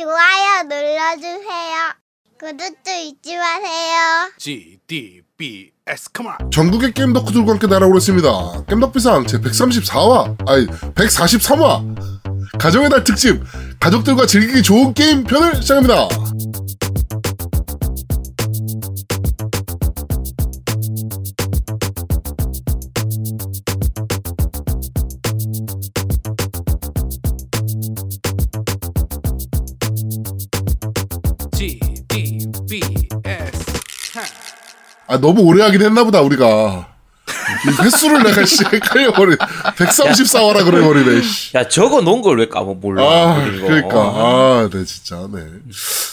좋아요 눌러주세요. 구독도 잊지 마세요. GDBS come on. 전국의 게임 덕후들과 함께 날아오렸습니다. 겜덕비상 제 134화, 아니 143화 가정의 달 특집 가족들과 즐기기 좋은 게임 편을 시작합니다. 아 너무 오래 하긴 했나 보다 우리가. 이 횟수를 내가 씨 헷갈려버리 134화라 그래버리네 씨. 야 저거 놓은 걸 왜 까먹 몰라 아. 그러니까 아 네 진짜 네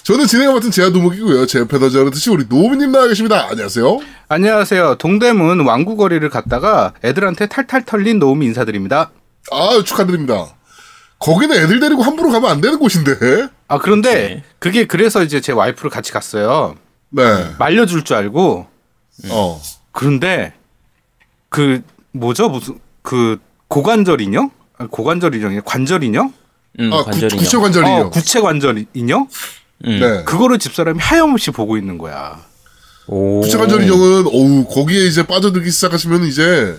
저는 진행을 맡은 제아두목이고요 제 옆에 저는 듯이 우리 노우미님 나와 계십니다 안녕하세요 안녕하세요. 동대문 왕구거리를 갔다가 애들한테 탈탈 털린 노움 인사드립니다. 아 축하드립니다 거기는 애들 데리고 함부로 가면 안 되는 곳인데 아 그런데 네. 그게 그래서 이제 제 와이프를 같이 갔어요. 네 말려줄 줄 알고 어. 그런데 그 뭐죠 무슨 그 고관절 인형? 아, 고관절 인형이 관절 인형? 응, 아, 구, 관절이요. 구체 관절이요. 어, 구체 관절 인형? 응. 네. 그거를 집사람이 하염없이 보고 있는 거야. 오. 구체 관절 인형은 어우 거기에 이제 빠져들기 시작하시면 이제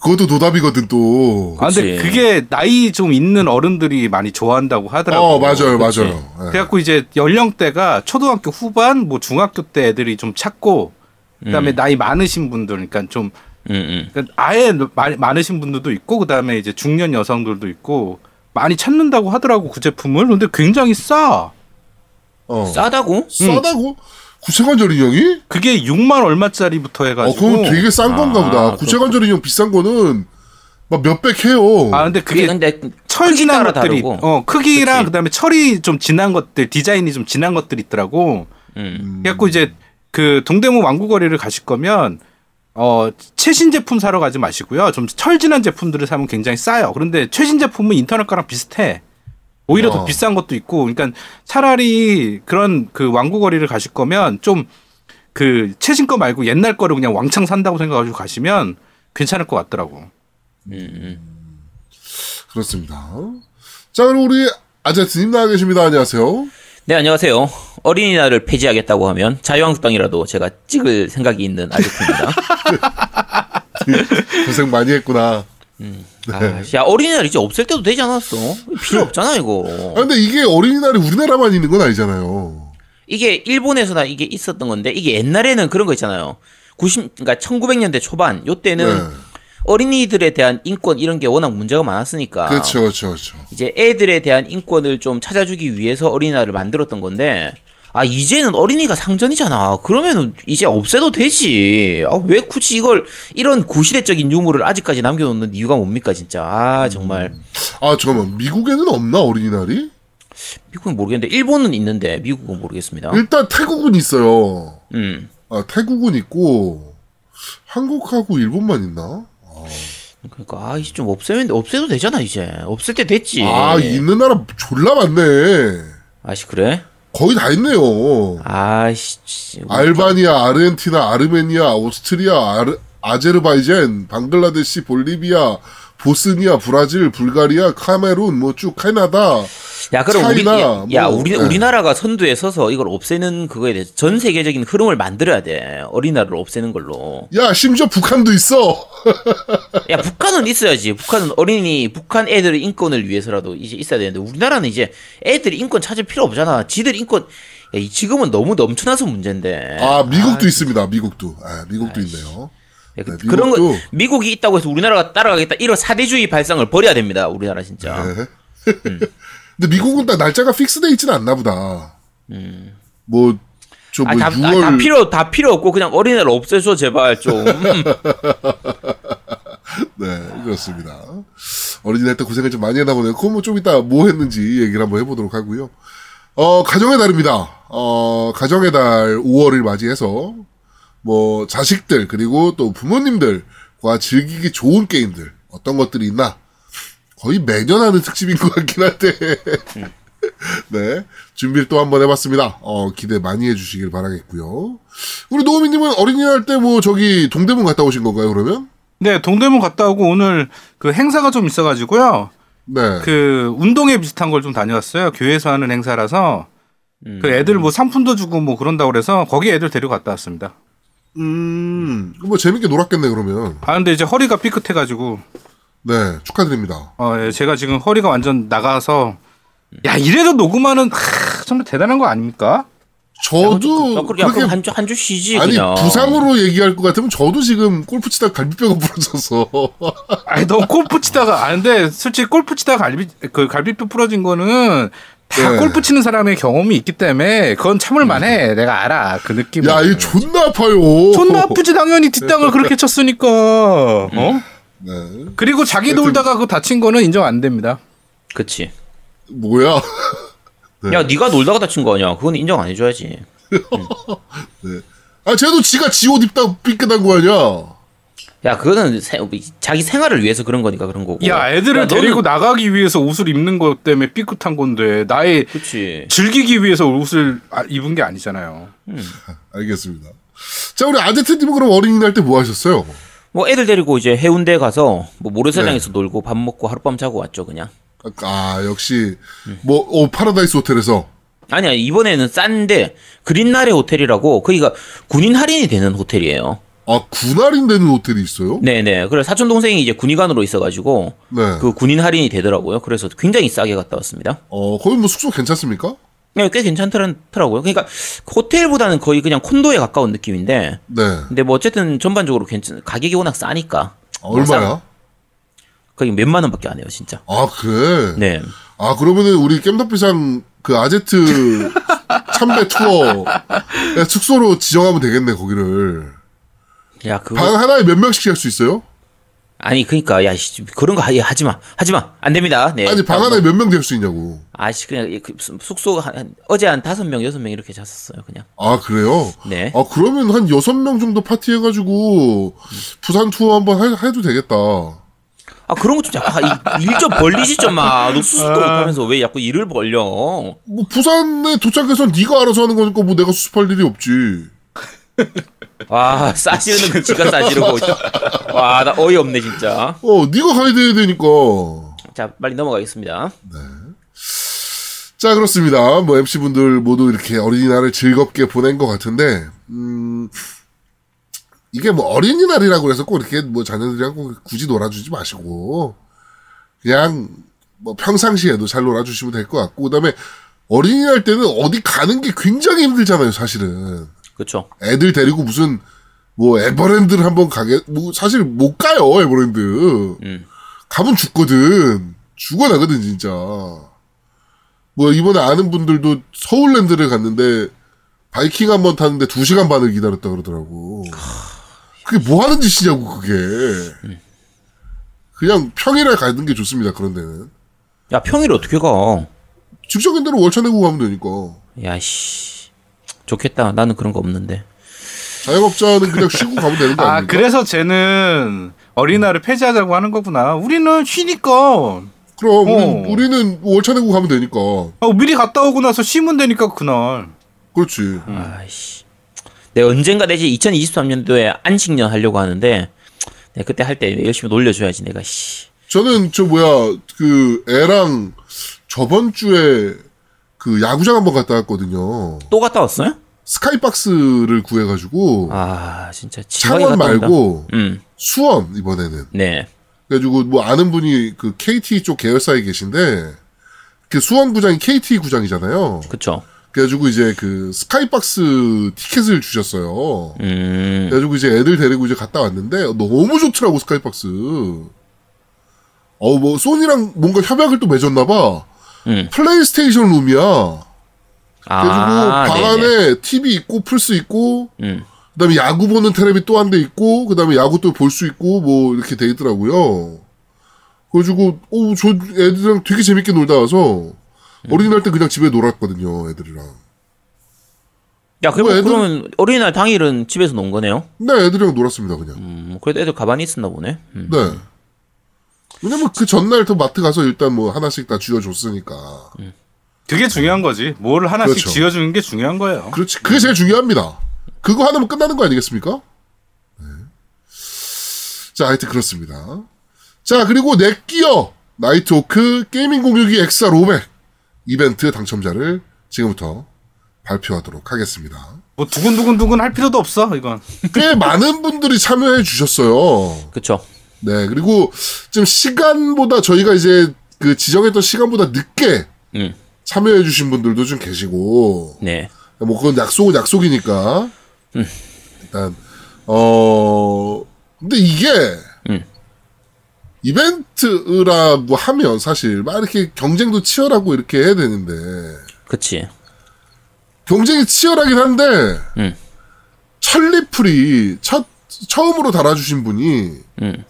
그것도 노답이거든 또. 아 근데 그치. 그게 나이 좀 있는 어른들이 많이 좋아한다고 하더라고. 어 맞아요 그치. 맞아요. 네. 그래갖고 이제 연령대가 초등학교 후반, 뭐 중학교 때 애들이 좀 찾고, 그다음에 나이 많으신 분들, 그러니까 좀 응, 응. 그러니까 아예 마- 많으신 분들도 있고, 그다음에 이제 중년 여성들도 있고 많이 찾는다고 하더라고 그 제품을. 근데 굉장히 싸. 어. 싸다고? 싸다고? 구체 관절 인형이? 그게 6만 얼마짜리부터 어 해가지고. 그건 되게 싼 건가 보다. 아, 구체 관절 인형 비싼 거는 막 몇백 해요. 아 근데 그게 그게 근데 철 진한 따라 것들이, 다르고. 어 크기랑 그치. 그다음에 철이 좀 진한 것들, 디자인이 좀 진한 것들이 있더라고. 응. 그래갖고 이제 그 동대문 왕구거리를 가실 거면 어 최신 제품 사러 가지 마시고요. 좀 철진한 제품들을 사면 굉장히 싸요. 그런데 최신 제품은 인터넷 거랑 비슷해. 오히려 더 어. 비싼 것도 있고, 그러니까 차라리 그런 그 왕구거리를 가실 거면 좀 그 최신 거 말고 옛날 거를 그냥 왕창 산다고 생각하시고 가시면 괜찮을 것 같더라고. 그렇습니다. 자 그럼 우리 아제트님 나와 계십니다. 안녕하세요. 네 안녕하세요. 어린이날을 폐지하겠다고 하면 자유한국당이라도 제가 찍을 생각이 있는 아저씨입니다. 고생 많이 했구나. 아, 야 어린이날 이제 없앨 때도 되지 않았어? 필요 없잖아 이거. 아, 근데 이게 어린이날이 우리나라만 있는 건 아니잖아요. 이게 일본에서나 이게 있었던 건데 이게 옛날에는 그런 거 있잖아요. 90 그러니까 1900년대 초반 요때는 네. 어린이들에 대한 인권 이런 게 워낙 문제가 많았으니까 그렇죠, 그렇죠, 그렇죠. 이제 애들에 대한 인권을 좀 찾아주기 위해서 어린이날을 만들었던 건데 아 이제는 어린이가 상전이잖아. 그러면은 이제 없애도 되지. 아, 왜 굳이 이걸 이런 구시대적인 유물을 아직까지 남겨놓는 이유가 뭡니까 진짜. 아 정말 아 잠깐만 미국에는 없나 어린이날이? 미국은 모르겠는데 일본은 있는데 미국은 모르겠습니다. 일단 태국은 있어요. 음. 아 태국은 있고 한국하고 일본만 있나? 그러니까 아 이제 좀 없애면 없애도 되잖아 이제 없앨 때 됐지. 아 있는 나라 졸라 많네. 아씨 그래? 거의 다 있네요. 아씨 알바니아, 아르헨티나, 아르메니아, 오스트리아, 아르, 아제르바이잔, 방글라데시, 볼리비아, 보스니아, 브라질, 불가리아, 카메룬, 뭐 쭉 캐나다. 야 그럼 우리 야, 야, 뭐, 우리 네. 우리나라가 선두에 서서 이걸 없애는 그거에 대해서 전 세계적인 흐름을 만들어야 돼 어린이날을 없애는 걸로. 야 심지어 북한도 있어. 야 북한은 있어야지. 북한은 어린이 북한 애들의 인권을 위해서라도 이제 있어야 되는데 우리나라는 이제 애들이 인권 찾을 필요 없잖아. 지들 인권 야, 이 지금은 너무 넘쳐나서 문제인데. 아 미국도 있습니다. 미국도. 아 미국도 있네요. 야, 그, 네, 그런 거 미국도- 미국이 있다고 해서 우리나라가 따라가겠다 이런 사대주의 발상을 버려야 됩니다. 우리나라 진짜. 네. 근데 미국은 딱 날짜가 픽스돼 있지는 않나 보다. 뭐, 저뭐 아, 다, 6월. 아, 다 필요 다 필요 없고 그냥 어린이날 없애줘 제발 좀. 네, 그렇습니다. 어린이날 때 고생을 좀 많이 했나 보네요. 그건 뭐 좀 이따 뭐 했는지 얘기를 한번 해보도록 하고요. 어, 가정의 달입니다. 어, 가정의 달 5월을 맞이해서 뭐 자식들 그리고 또 부모님들과 즐기기 좋은 게임들 어떤 것들이 있나 거의 매년 하는 특집인 것 같긴 한데 네 준비를 또 한 번 해봤습니다. 어, 기대 많이 해주시길 바라겠고요. 우리 노우미님은 어린이날 때 뭐 저기 동대문 갔다 오신 건가요 그러면? 네, 동대문 갔다 오고 오늘 그 행사가 좀 있어가지고요. 네. 그 운동회 비슷한 걸 좀 다녀왔어요. 교회에서 하는 행사라서 음. 그 애들 뭐 상품도 주고 뭐 그런다고 그래서 거기 애들 데려갔다 왔습니다. 음, 뭐 재밌게 놀았겠네 그러면. 아 근데 이제 허리가 삐끗해가지고 네, 축하드립니다. 어, 예, 제가 지금 허리가 완전 나가서 야 이래도 녹음하는 하, 정말 대단한 거 아닙니까? 저도 어, 그렇게 한주 한 주 쉬지 아니 그냥. 부상으로 얘기할 것 같으면 저도 지금 골프 치다 갈비뼈가 부러져서 아니 너 골프 치다가 아 근데 솔직히 골프 치다가 갈비 그 갈비뼈 부러진 거는 다 네. 골프 치는 사람의 경험이 있기 때문에 그건 참을 만해. 내가 알아 그 느낌. 야, 이 존나 아파요. 존나 아프지 당연히 뒷땅을 그렇게 쳤으니까. 어? 네. 그리고 자기 놀다가 그 다친 거는 인정 안 됩니다. 그치. 뭐야? 네. 야, 네가 놀다가 다친 거 아니야? 그건 인정 안 해줘야지. 아, 쟤도 지가 지 옷 입다 삐끗한 거 아니야? 야, 그거는 세- 자기 생활을 위해서 그런 거니까 그런 거고. 야 애들을 야, 너는- 데리고 나가기 위해서 옷을 입는 것 때문에 삐끗한 건데 나의 그치. 즐기기 위해서 옷을 아- 입은 게 아니잖아요. 알겠습니다. 자, 우리 아제트님은 그럼 어린이날 때 뭐 하셨어요? 뭐 애들 데리고 이제 해운대 가서 뭐 네. 모래사장에서 놀고 밥 먹고 하룻밤 자고 왔죠, 그냥. 아, 역시, 뭐, 어, 파라다이스 호텔에서. 아니야, 이번에는 싼데 그린나래 호텔이라고 거기가 군인 할인이 되는 호텔이에요. 아, 군할인 되는 호텔이 있어요? 네네. 그래 사촌 동생이 이제 군의관으로 있어가지고 네. 그 군인 할인이 되더라고요. 그래서 굉장히 싸게 갔다 왔습니다. 어, 거기 뭐 숙소 괜찮습니까? 네, 꽤 괜찮더라고요. 그러니까 호텔보다는 거의 그냥 콘도에 가까운 느낌인데, 네. 근데 뭐 어쨌든 전반적으로 괜찮. 가격이 워낙 싸니까. 아, 얼마야? 거의 몇만 원밖에 안 해요, 진짜. 아, 그래? 네. 아, 그러면은 우리 겜덕비상 그 아제트 참배 투어 숙소로 지정하면 되겠네, 거기를. 야, 그거 방 하나에 몇 명씩 할 수 있어요? 아니 그러니까 야 씨, 그런 거 하- 야, 하지 마, 하지 마, 안 됩니다. 네. 아니, 방 아, 하나에 몇 명 될 수 있냐고. 아씨 그냥 이- 그 숙소 한, 한- 어제 한 다섯 명 여섯 명 이렇게 잤었어요, 그냥. 아, 그래요? 네. 아, 그러면 한 여섯 명 정도 파티 해가지고 부산 투어 한번 해, 해도 되겠다. 아 그런 거좀 자꾸 일좀 벌리지 좀 마. 너 수습도 못하면서 왜 자꾸 일을 벌려? 뭐 부산에 도착해서 네가 알아서 하는 거니까 뭐 내가 수습할 일이 없지. 와 싸지르는 건 지가 싸지르고. 와 나 어이없네 진짜. 어, 네가 가이드 해야 되니까. 자 빨리 넘어가겠습니다. 자, 그렇습니다. 뭐, MC분들 모두 이렇게 어린이날을 즐겁게 보낸 것 같은데, 음, 이게 뭐 어린이날이라고 해서 꼭 이렇게 뭐 자녀들이랑 꼭 굳이 놀아주지 마시고, 그냥 뭐 평상시에도 잘 놀아주시면 될 것 같고, 그 다음에 어린이날 때는 어디 가는 게 굉장히 힘들잖아요, 사실은. 그렇죠. 애들 데리고 무슨, 뭐, 에버랜드를 한번 가게, 뭐, 사실 못 가요, 에버랜드. 음. 가면 죽거든. 죽어나거든, 진짜. 뭐, 이번에 아는 분들도 서울랜드를 갔는데, 바이킹 한번 탔는데 2 시간 반을 기다렸다 그러더라고. 그게 뭐 하는 짓이냐고, 그게. 그냥 평일에 가는 게 좋습니다, 그런 데는. 야 평일 어떻게 가? 직접인 대로 월차 내고 가면 되니까. 야씨 좋겠다. 나는 그런 거 없는데. 자영업자는 그냥 쉬고 가면 되는 거아 아닙니까? 그래서 쟤는 어린이날을 폐지하자고 하는 거구나. 우리는 쉬니까 그럼, 우리, 어. 우리는 월차 내고 가면 되니까. 아, 미리 갔다 오고 나서 쉬면 되니까 그날. 그렇지. 아이씨. 내가 언젠가 내지 2023년도에 안식년 하려고 하는데 내가 그때 할 때 열심히 놀려줘야지 내가 씨. 저는 저 뭐야 그 애랑 저번 주에 그 야구장 한번 갔다 왔거든요. 또 갔다 왔어요? 스카이박스를 구해가지고 아 진짜 창원. 말고 음. 수원 이번에는 네. 그래가지고 뭐 아는 분이 그 KT 쪽 계열사에 계신데 그 수원 구장이 KT 구장이잖아요. 그쵸. 그래가지고 이제 그 skybox 티켓을 주셨어요. 음. 그래가지고 이제 애들 데리고 이제 갔다 왔는데 너무 좋더라고 skybox. 어 뭐 소니랑 뭔가 협약을 또 맺었나 봐. 음. 플레이스테이션 룸이야. 그래가지고 아, 방 네네. 안에 TV 있고 플스 있고 음. 그다음에 야구 보는 테레비 또 한 대 있고 그다음에 야구 또 볼 수 있고 뭐 이렇게 돼 있더라고요. 그래가지고 어저 애들이랑 되게 재밌게 놀다 와서 음. 어린이날 때 그냥 집에 놀았거든요 애들이랑. 야, 그럼 뭐 애들- 그러면 어린이날 당일은 집에서 논 거네요? 네 애들이랑 놀았습니다 그냥. 음, 그래도 애들 가만히 있었나 보네. 음. 네. 왜냐면 그 전날 또 마트 가서 일단 뭐 하나씩 다 쥐어줬으니까. 그게 중요한 거지. 뭘 하나씩 그렇죠. 지어주는 게 중요한 거예요. 그렇지. 그게 제일 중요합니다. 그거 하나면 끝나는 거 아니겠습니까? 네. 자, 하여튼 그렇습니다. 자, 그리고 넷기어. 나이트호크 gaming 공유기 XR 오백 이벤트 당첨자를 지금부터 발표하도록 하겠습니다. 뭐 두근두근두근 할 필요도 없어 이건. 꽤 많은 분들이 참여해 주셨어요. 그쵸. 네, 그리고 좀 시간보다 저희가 이제 그 지정했던 시간보다 늦게 음. 참여해 주신 분들도 좀 계시고 네. 뭐 그건 약속은 약속이니까 일단 어 근데 이게 음. 이벤트라고 하면 사실 막 이렇게 경쟁도 치열하고 이렇게 해야 되는데 그치. 경쟁이 치열하긴 한데 음. 천리풀이 첫 처음으로 달아주신 분이 음.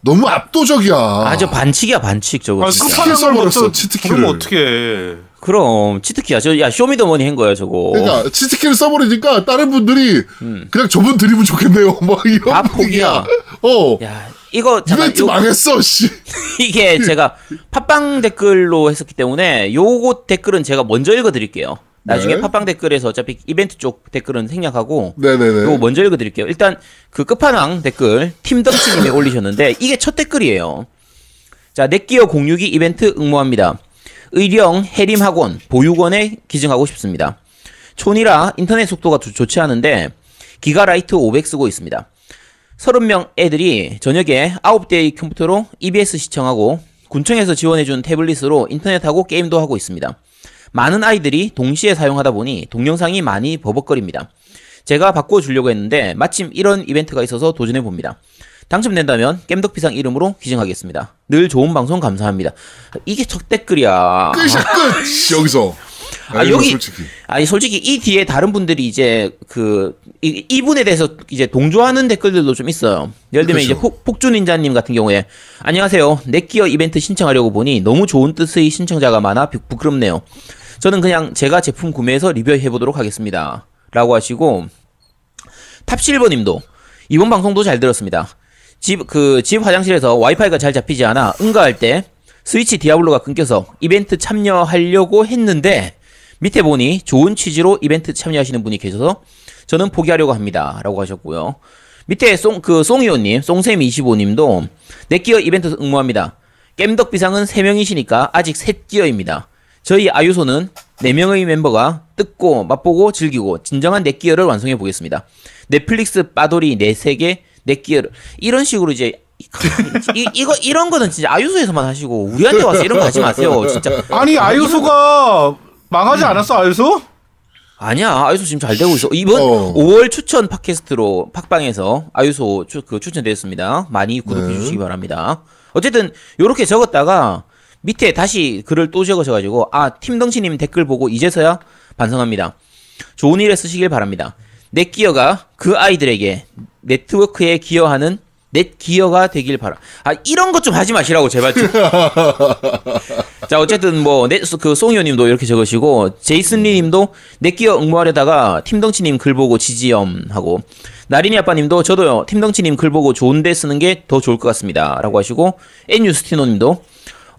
너무 압도적이야. 아주 반칙이야, 반칙, 저거. 아, 진짜. 써버렸어, 또 치트키를. 그러면 어떻게 해? 그럼, 치트키야. 저, 야, 쇼미더머니 한 거야, 저거. 그러니까 치트키를 써버리니까 다른 분들이 그냥 저분 드리면 좋겠네요. 뭐 이런 다 분위기야. 포기야. 어. 야, 이거, 잠깐, 이벤트 요- 망했어, 씨. 이게 제가 팟빵 댓글로 했었기 때문에 요거 댓글은 제가 먼저 읽어드릴게요. 나중에 네. 팟빵 댓글에서 어차피 이벤트 쪽 댓글은 생략하고 네네네. 요거 먼저 읽어드릴게요. 일단 그 끝판왕 댓글 팀덩치님이 올리셨는데 이게 첫 댓글이에요. 자, 넷기어 공유기 이벤트 응모합니다. 의령 해림학원 보육원에 기증하고 싶습니다. 촌이라 인터넷 속도가 조- 좋지 않은데 기가라이트 500 쓰고 있습니다. 30명 애들이 저녁에 9대의 컴퓨터로 EBS 시청하고 군청에서 지원해준 태블릿으로 인터넷하고 게임도 하고 있습니다. 많은 아이들이 동시에 사용하다 보니 동영상이 많이 버벅거립니다. 제가 바꿔주려고 했는데 마침 이런 이벤트가 있어서 도전해봅니다. 당첨된다면 겜덕비상 이름으로 기증하겠습니다. 늘 좋은 방송 감사합니다. 이게 첫 댓글이야. 끝이야, 끝! 여기서. 아, 이거 여기- 솔직히. 아니 솔직히 이 뒤에 다른 분들이 이제 그 이, 이분에 대해서 이제 동조하는 댓글들도 좀 있어요. 예를 들면 그쵸. 이제 폭, 폭주닌자님 같은 경우에 안녕하세요. 넷기어 이벤트 신청하려고 보니 너무 좋은 뜻의 신청자가 많아 부- 부끄럽네요. 저는 그냥 제가 제품 구매해서 리뷰해 보도록 하겠습니다. 라고 하시고 탑실버님도 이번 방송도 잘 들었습니다. 집 그 집 화장실에서 와이파이가 잘 잡히지 않아 응가할 때 스위치 디아블로가 끊겨서 이벤트 참여하려고 했는데 밑에 보니 좋은 취지로 이벤트 참여하시는 분이 계셔서 저는 포기하려고 합니다. 라고 하셨고요. 밑에 송, 그, 송이호님, 송쌤25님도 넷기어 이벤트 응모합니다. 겜덕 비상은 3명이시니까 아직 셋기어입니다. 저희 아유소는 4명의 멤버가 뜯고 맛보고 즐기고 진정한 넷기어를 완성해 보겠습니다. 넷플릭스 빠돌이 4세계 넷기어를 이런 식으로 이제 이, 이거 이런 거는 진짜 아유소에서만 하시고 우리한테 와서 이런 거 하지 마세요. 진짜 아니 아유소가 망하지 않았어 아유소? 아니야 아유소 지금 잘 되고 있어 이번 어. 5월 추천 팟캐스트로 팟빵에서 아유소 추, 그 추천되었습니다 많이 구독해 네. 주시기 바랍니다 어쨌든 요렇게 적었다가 밑에 다시 글을 또 적으셔가지고 아 팀덩치님 댓글 보고 이제서야 반성합니다 좋은 일에 쓰시길 바랍니다 넷기어가 그 아이들에게 네트워크에 기여하는 넷기어가 되길 바라. 아 이런 것 좀 하지 마시라고 제발 좀. 자 어쨌든 뭐그 송이호님도 이렇게 적으시고 제이슨리님도 넷기어 응모하려다가 팀덩치님 글 보고 지지엄 하고 나린이 아빠님도 저도요 팀덩치님 글 보고 좋은데 쓰는 게 더 좋을 것 같습니다라고 하시고 엔유스티노님도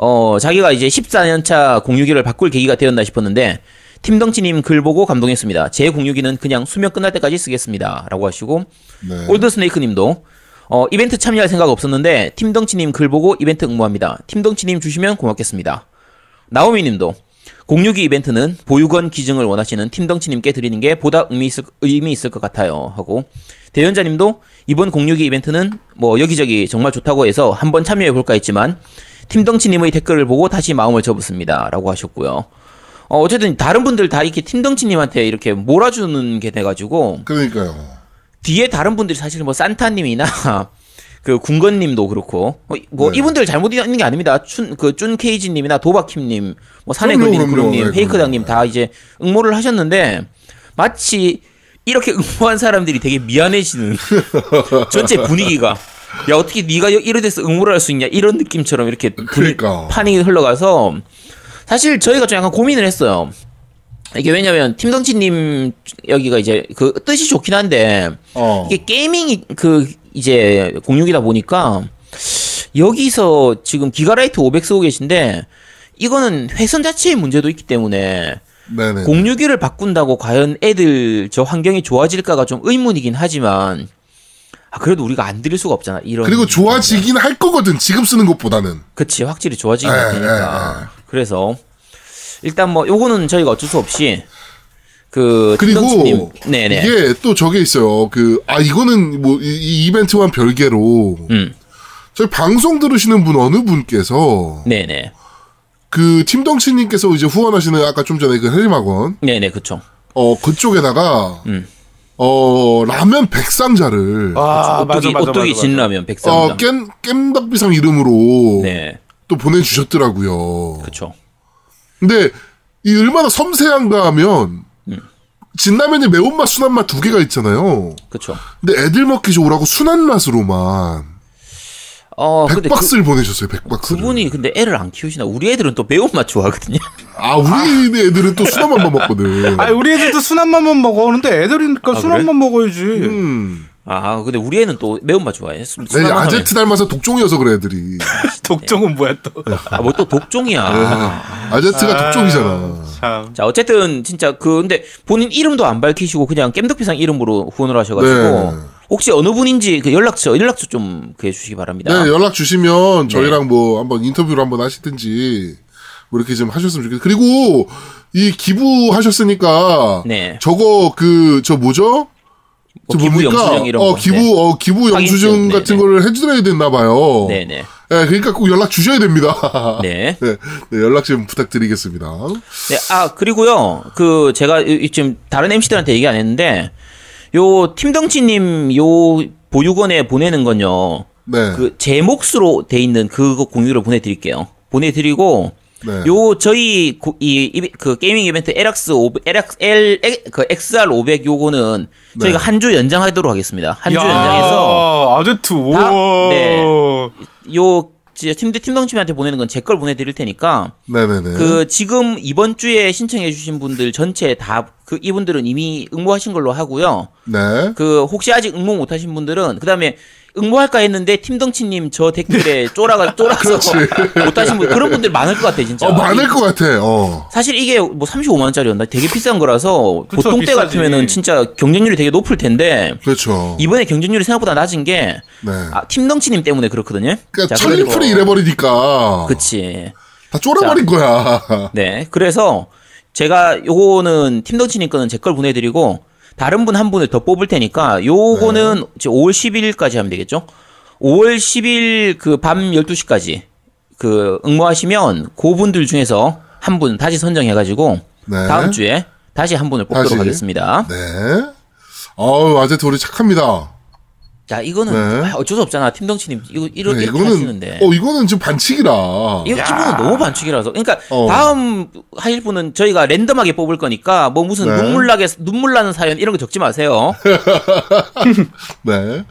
어 자기가 이제 14년차 공유기를 바꿀 계기가 되었나 싶었는데 팀덩치님 글 보고 감동했습니다. 제 공유기는 그냥 수명 끝날 때까지 쓰겠습니다 라고 하시고 네. 올드 스네이크님도 어, 이벤트 참여할 생각 없었는데 팀덩치님 글 보고 이벤트 응모합니다. 팀덩치님 주시면 고맙겠습니다. 나오미님도 공유기 이벤트는 보육원 기증을 원하시는 팀덩치님께 드리는 게 보다 의미 있을, 의미 있을 것 같아요. 하고 대연자님도 이번 공유기 이벤트는 뭐 여기저기 정말 좋다고 해서 한번 참여해 볼까 했지만 팀덩치님의 댓글을 보고 다시 마음을 접었습니다.라고 하셨고요. 어, 어쨌든 다른 분들 다 이렇게 팀덩치님한테 이렇게 몰아주는 게 돼가지고 그러니까요. 뒤에 다른 분들이 사실 뭐 산타님이나 그 군건님도 그렇고 어, 뭐 네. 이분들 잘못 있는 게 아닙니다. 춘그 쭌케이지님이나 도박킴님, 뭐. 구룡님, 네, 페이크당님. 다 이제 응모를 하셨는데 마치 이렇게 응모한 사람들이 되게 미안해지는 전체 분위기가 야 어떻게 네가 이래 돼서 응모를 할 수 있냐 이런 느낌처럼 이렇게 그러니까. 판이 흘러가서 사실 저희가 좀 약간 고민을 했어요. 이게 왜냐면 팀덩치님 여기가 이제 그 뜻이 좋긴 한데 어. 이게 게이밍이 그 이제 공유기다 보니까 여기서 지금 기가라이트 500 쓰고 계신데 이거는 회선 자체의 문제도 있기 때문에 네네. 공유기를 바꾼다고 과연 애들 저 환경이 좋아질까가 좀 의문이긴 하지만 아 그래도 우리가 안 드릴 수가 없잖아. 이런 그리고 좋아지긴 할 거거든. 지금 쓰는 것보다는. 그치 확실히 좋아지긴 예, 할 테니까. 그래서 일단 뭐 요거는 저희가 어쩔 수 없이 그 그리고 네네 이게 또 저게 있어요. 그 아 이거는 뭐이 이벤트와는 별개로 음 저희 방송 들으시는 분 어느 분께서 네네 그 팀덩치님께서 이제 후원하시는 아까 좀 전에 그 해림학원 네네 그쵸. 어 그쪽에다가 음. 어 라면 백상자를 아, 오뚜기 오뚜기 진라면 백삼. 어깸 깸닭비상 이름으로 네 또 보내주셨더라고요. 그쵸. 근데 이 얼마나 섬세한가 하면 음. 진라면이 매운맛 순한맛 두 개가 있잖아요. 그쵸. 근데 애들 먹기 좋으라고 순한 맛으로만 어 그, 백박스를 보내셨어요. 백박스. 그분이 근데 애를 안 키우시나? 우리 애들은 또 매운맛 좋아하거든요. 아 우리 애들은 또 순한 맛만 먹거든. 아니 우리 애들도 순한 맛만 먹어. 근데 애들이니까 순한 그래? 맛 먹어야지. 음. 아 근데 우리 애는 또 매운맛 좋아해. 순- 네, 아제트 닮아서 독종이어서 그래 애들이. 독종은 뭐야 또? 아, 뭐 또 독종이야. 아, 아제트가 독종이잖아. 참. 자, 어쨌든 진짜 그 근데 본인 이름도 안 밝히시고 그냥 깸덕비상 이름으로 후원을 하셔가지고 네. 혹시 어느 분인지 그 연락처 연락처 좀 해주시기 바랍니다. 네, 연락 주시면 저희랑 뭐 한번 인터뷰를 한번 하시든지 뭐 이렇게 좀 하셨으면 좋겠어요. 그리고 이 기부하셨으니까 네. 저거 그 저 뭐죠? 뭐저 기부 뭡니까? 영수증 이런 어, 거. 기부 네. 어 기부 영수증 확인증, 같은 네, 거를 해드려야 됐나 봐요. 네네. 네, 그러니까 꼭 연락 주셔야 됩니다. 네. 네, 네, 연락 좀 부탁드리겠습니다. 네. 아 그리고요. 그 제가 지금 다른 MC들한테 얘기 안 했는데 요 팀덩치님 요 보육원에 보내는 건요. 네, 그 제 몫으로 돼 있는 그거 공유를 보내드릴게요. 보내드리고 네. 요 저희 고- 이, 이- 그 게이밍 이벤트 LX 500, LX L 그 XR 500 요거는 저희가 네. 한주 연장하도록 하겠습니다. 한주 야, 연장해서 아제트 오. 다- 네. 요 팀들 팀덩치한테 보내는 건 제 걸 보내드릴 테니까 네네네. 그 지금 이번 주에 신청해주신 분들 전체 다 그 이분들은 이미 응모하신 걸로 하고요. 네. 그 혹시 아직 응모 못하신 분들은 그 다음에 응모할까 했는데 팀덩치님 저 댓글에 쫄아가 쫄아서 못하신 분 그런 분들 많을 것 같아 진짜. 어, 많을 것 같아. 어. 사실 이게 뭐 35만 원짜리였나 되게 비싼 거라서 그쵸, 보통 때 비싸지. 같으면은 진짜 경쟁률이 되게 높을 텐데 그렇죠. 이번에 경쟁률이 생각보다 낮은 게 네. 아, 팀덩치님 때문에 그렇거든요. 그러니까 자, 천리풀이 이래버리니까. 그치. 다 쫄아버린 거야. 네. 그래서 제가 요거는 팀덩치님 거는 제 걸 보내드리고 다른 분 한 분을 더 뽑을 테니까 요거는 네. 이제 5월 11일까지 하면 되겠죠? 5월 10일 그 밤 12시까지 그 응모하시면 그분들 중에서 한 분 다시 선정해 가지고 네. 다음 주에 다시 한 분을 뽑도록 다시. 하겠습니다. 네. 어우, 우리 착합니다. 자, 이거는 네. 아, 어쩔 수 없잖아. 팀 덩치님 이거 이렇게, 네, 이렇게 하시는데. 어, 이거는 지금 반칙이라. 이거 이분은 너무 반칙이라서. 그러니까 어. 다음 하실 분은 저희가 랜덤하게 뽑을 거니까 뭐 무슨 네. 눈물 나게 눈물 나는 사연 이런 거 적지 마세요. 네.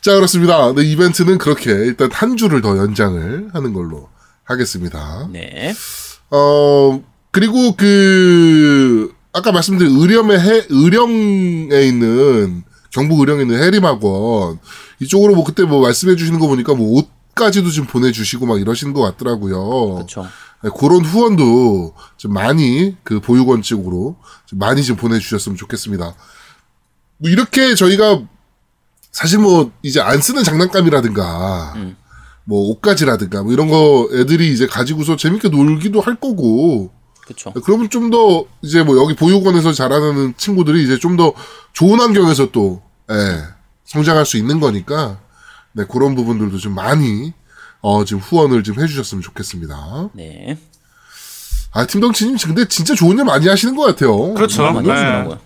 자, 그렇습니다. 네, 이벤트는 그렇게 일단 한 주를 더 연장을 하는 걸로 하겠습니다. 네. 어, 그리고 그, 아까 말씀드린 의령의 해, 의령에 있는, 경북 의령에 있는 해림학원, 이쪽으로 뭐 그때 뭐 말씀해 주시는 거 보니까 뭐 옷까지도 좀 보내주시고 막 이러시는 것 같더라고요. 그렇죠. 네, 그런 후원도 좀 많이 그 보육원 쪽으로 좀 많이 좀 보내주셨으면 좋겠습니다. 뭐 이렇게 저희가 사실 뭐 이제 안 쓰는 장난감이라든가 음. 뭐 옷가지라든가 뭐 이런 거 애들이 이제 가지고서 재밌게 놀기도 할 거고 그렇죠. 그러면 좀 더 이제 뭐 여기 보육원에서 자라나는 친구들이 이제 좀 더 좋은 환경에서 또 예, 성장할 수 있는 거니까 네 그런 부분들도 좀 많이 어 지금 후원을 좀 해주셨으면 좋겠습니다. 네. 아 팀덩치님 근데 진짜 좋은 일 많이 하시는 것 같아요. 그렇죠. 너무 많이 네.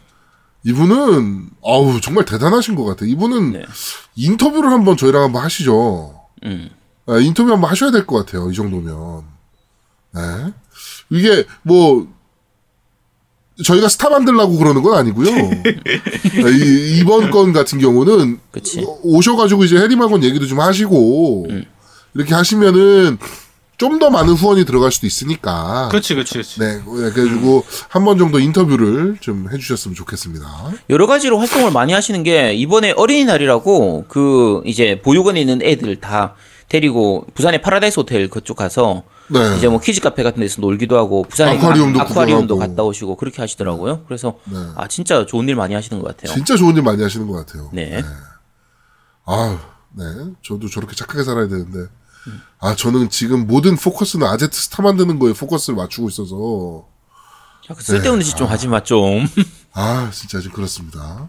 이분은 아우 정말 대단하신 것 같아요. 이분은 네. 인터뷰를 한번 저희랑 한번 하시죠. 음. 아, 인터뷰 한번 하셔야 될 것 같아요. 이 정도면. 네. 이게 뭐 저희가 스타 만들라고 그러는 건 아니고요. 이, 이번 건 같은 경우는 그치. 오셔가지고 이제 해리마건 얘기도 좀 하시고 음. 이렇게 하시면은 좀 더 많은 후원이 들어갈 수도 있으니까. 그렇지, 그렇지, 그렇지. 네, 그래가지고 한번 정도 인터뷰를 좀 해주셨으면 좋겠습니다. 여러 가지로 활동을 많이 하시는 게 이번에 어린이날이라고 그 이제 보육원에 있는 애들 다 데리고 부산의 파라다이스 호텔 그쪽 가서 네. 이제 뭐 키즈 카페 같은 데서 놀기도 하고 부산에 아쿠아리움도 아쿠아리움도 구경하고. 갔다 오시고 그렇게 하시더라고요. 그래서 네. 아 진짜 좋은 일 많이 하시는 것 같아요. 진짜 좋은 일 많이 하시는 것 같아요. 네. 아, 네. 저도 저렇게 착하게 살아야 되는데. 아, 저는 지금 모든 포커스는 아제트 스타 만드는 거에 포커스를 맞추고 있어서. 야, 그 쓸데없는 짓좀 하지 마, 좀. 아, 진짜 좀 그렇습니다.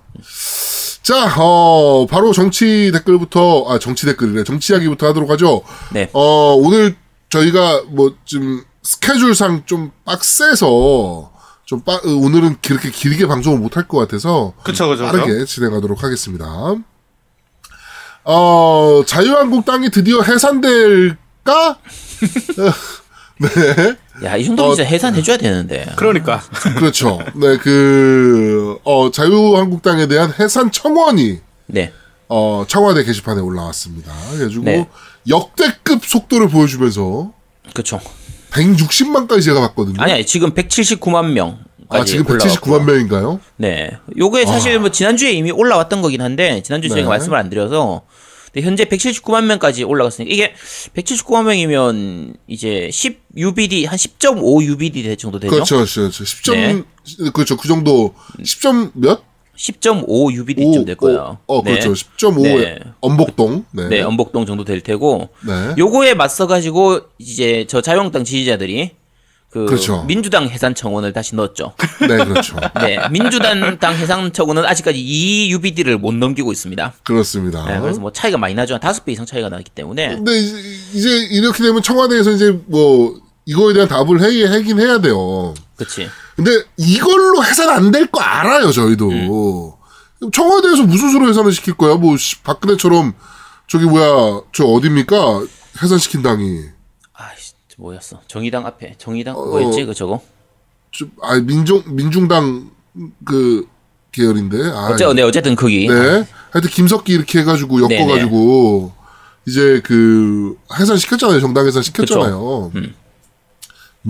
자, 어, 바로 정치 댓글부터, 아, 정치 댓글이래. 정치 이야기부터 하도록 하죠. 네. 어, 오늘 저희가 뭐, 좀, 스케줄상 좀 빡세서, 좀 빠, 어, 오늘은 그렇게 길게 방송을 못 할 것 같아서, 그쵸, 그쵸, 빠르게 진행하도록 하겠습니다. 어, 자유한국당이 드디어 해산될까? 네. 야, 이 정도면 어, 진짜 해산해줘야 되는데. 그러니까 그렇죠. 네, 그, 어, 자유한국당에 대한 해산 청원이, 네. 어, 청와대 게시판에 올라왔습니다. 그래가지고, 네. 역대급 속도를 보여주면서, 그쵸. 160만까지 제가 봤거든요. 아니, 아니, 지금 179만 명. 아, 지금 179만 명인가요? 네. 요게 사실 뭐 지난주에 이미 올라왔던 거긴 한데, 지난주에 저희가 네. 말씀을 안 드려서, 근데 현재 179만 명까지 올라갔으니까, 이게 179만 명이면 이제 10 UBD, 한 10.5 UBD 정도 되죠? 그렇죠, 그렇죠. 그렇죠. 10점, 네. 그렇죠. 그 정도, 10점 몇? 10.5 UBD쯤 될 거예요. 어, 어, 네. 그렇죠. 10.5에 네. 엄복동. 네. 네, 엄복동 정도 될 테고, 네. 요거에 맞서 가지고, 이제 저 자유한국당 지지자들이, 그, 그렇죠. 민주당 해산 청원을 다시 넣었죠. 네, 그렇죠. 네, 민주당 당 해상 청원은 아직까지 2 UBD를 못 넘기고 있습니다. 그렇습니다. 네, 그래서 뭐 차이가 많이 나죠. 다섯 배 이상 차이가 나기 때문에. 근데 이제, 이제 이렇게 되면 청와대에서 이제 뭐, 이거에 대한 답을 해, 하긴 해야 돼요. 그치. 근데 이걸로 해산 안 될 거 알아요, 저희도. 음. 청와대에서 무슨 수로 해산을 시킬 거야? 뭐, 씨, 박근혜처럼, 저기 뭐야, 저 어딥니까? 해산시킨 당이. 아이씨, 저 뭐였어. 정의당 앞에. 정의당, 어, 뭐였지, 그 저거? 좀, 아, 민중, 민중당, 그, 계열인데. 아, 어째, 네, 어쨌든 거기. 네. 하여튼 김석기 이렇게 해가지고 네네. 엮어가지고 이제 그 해산 시켰잖아요. 정당 해산 시켰잖아요. 음.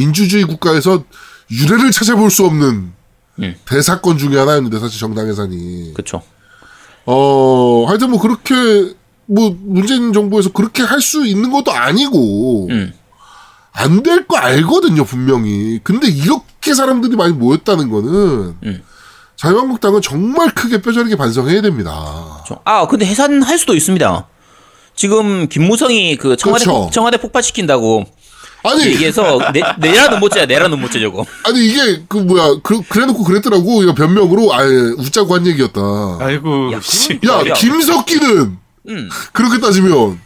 민주주의 국가에서 유례를 찾아볼 수 없는 음. 대사건 중에 하나였는데 사실 정당 해산이. 그쵸. 어 하여튼 뭐 그렇게 뭐 문재인 정부에서 그렇게 할 수 있는 것도 아니고 음. 안될 거 알거든요 분명히. 근데 이렇게 사람들이 많이 모였다는 거는 음. 자유한국당은 정말 크게 뼈저리게 반성해야 됩니다. 저- 아, 근데 해산할 수도 있습니다. 지금 김무성이 그 청와대, 그렇죠. 폭, 청와대 폭파시킨다고 아니 얘기해서 내, 내라는 못죄야, 내라는 못죄 저거. 아니 이게 그 뭐야 그, 그래놓고 그랬더라고 이거 변명으로 아예 웃자고 한 얘기였다. 아이고 야, 씨. 야 야. 김석기는 음. 그렇게 따지면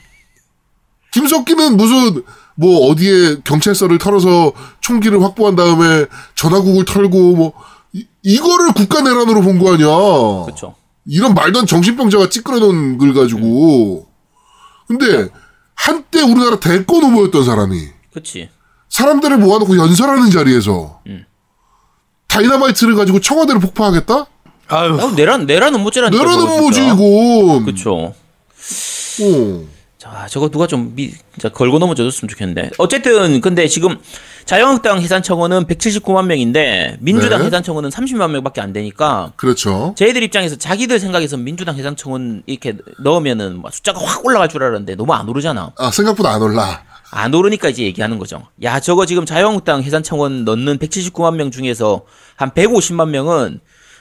김석기는 무슨 뭐 어디에 경찰서를 털어서 총기를 확보한 다음에 전화국을 털고 뭐 이, 이거를 국가 내란으로 본 거 아니야. 그쵸. 이런 말도 안 정신병자가 찌끄러 놓은 글 가지고. 근데 한때 우리나라 대권 후보였던 사람이 그치. 사람들을 모아놓고 연설하는 자리에서 음. 다이나마이트를 가지고 청와대를 폭파하겠다? 아유 아, 내란, 내란음모죄라니까. 내란음모지 이건. 그쵸. 어. 자, 저거 누가 좀 미, 진짜 걸고 넘어져줬으면 좋겠는데. 어쨌든, 근데 지금 자유한국당 해산청원은 179만 명인데, 민주당 네. 해산청원은 30만 명밖에 안 되니까, 그렇죠. 저희들 입장에서 자기들 생각에서 민주당 해산청원 이렇게 넣으면은 막 숫자가 확 올라갈 줄 알았는데 너무 안 오르잖아. 아 생각보다 안 올라. 안 오르니까 이제 얘기하는 거죠. 야, 저거 지금 자유한국당 해산청원 넣는 179만 명 중에서 한 150만 명은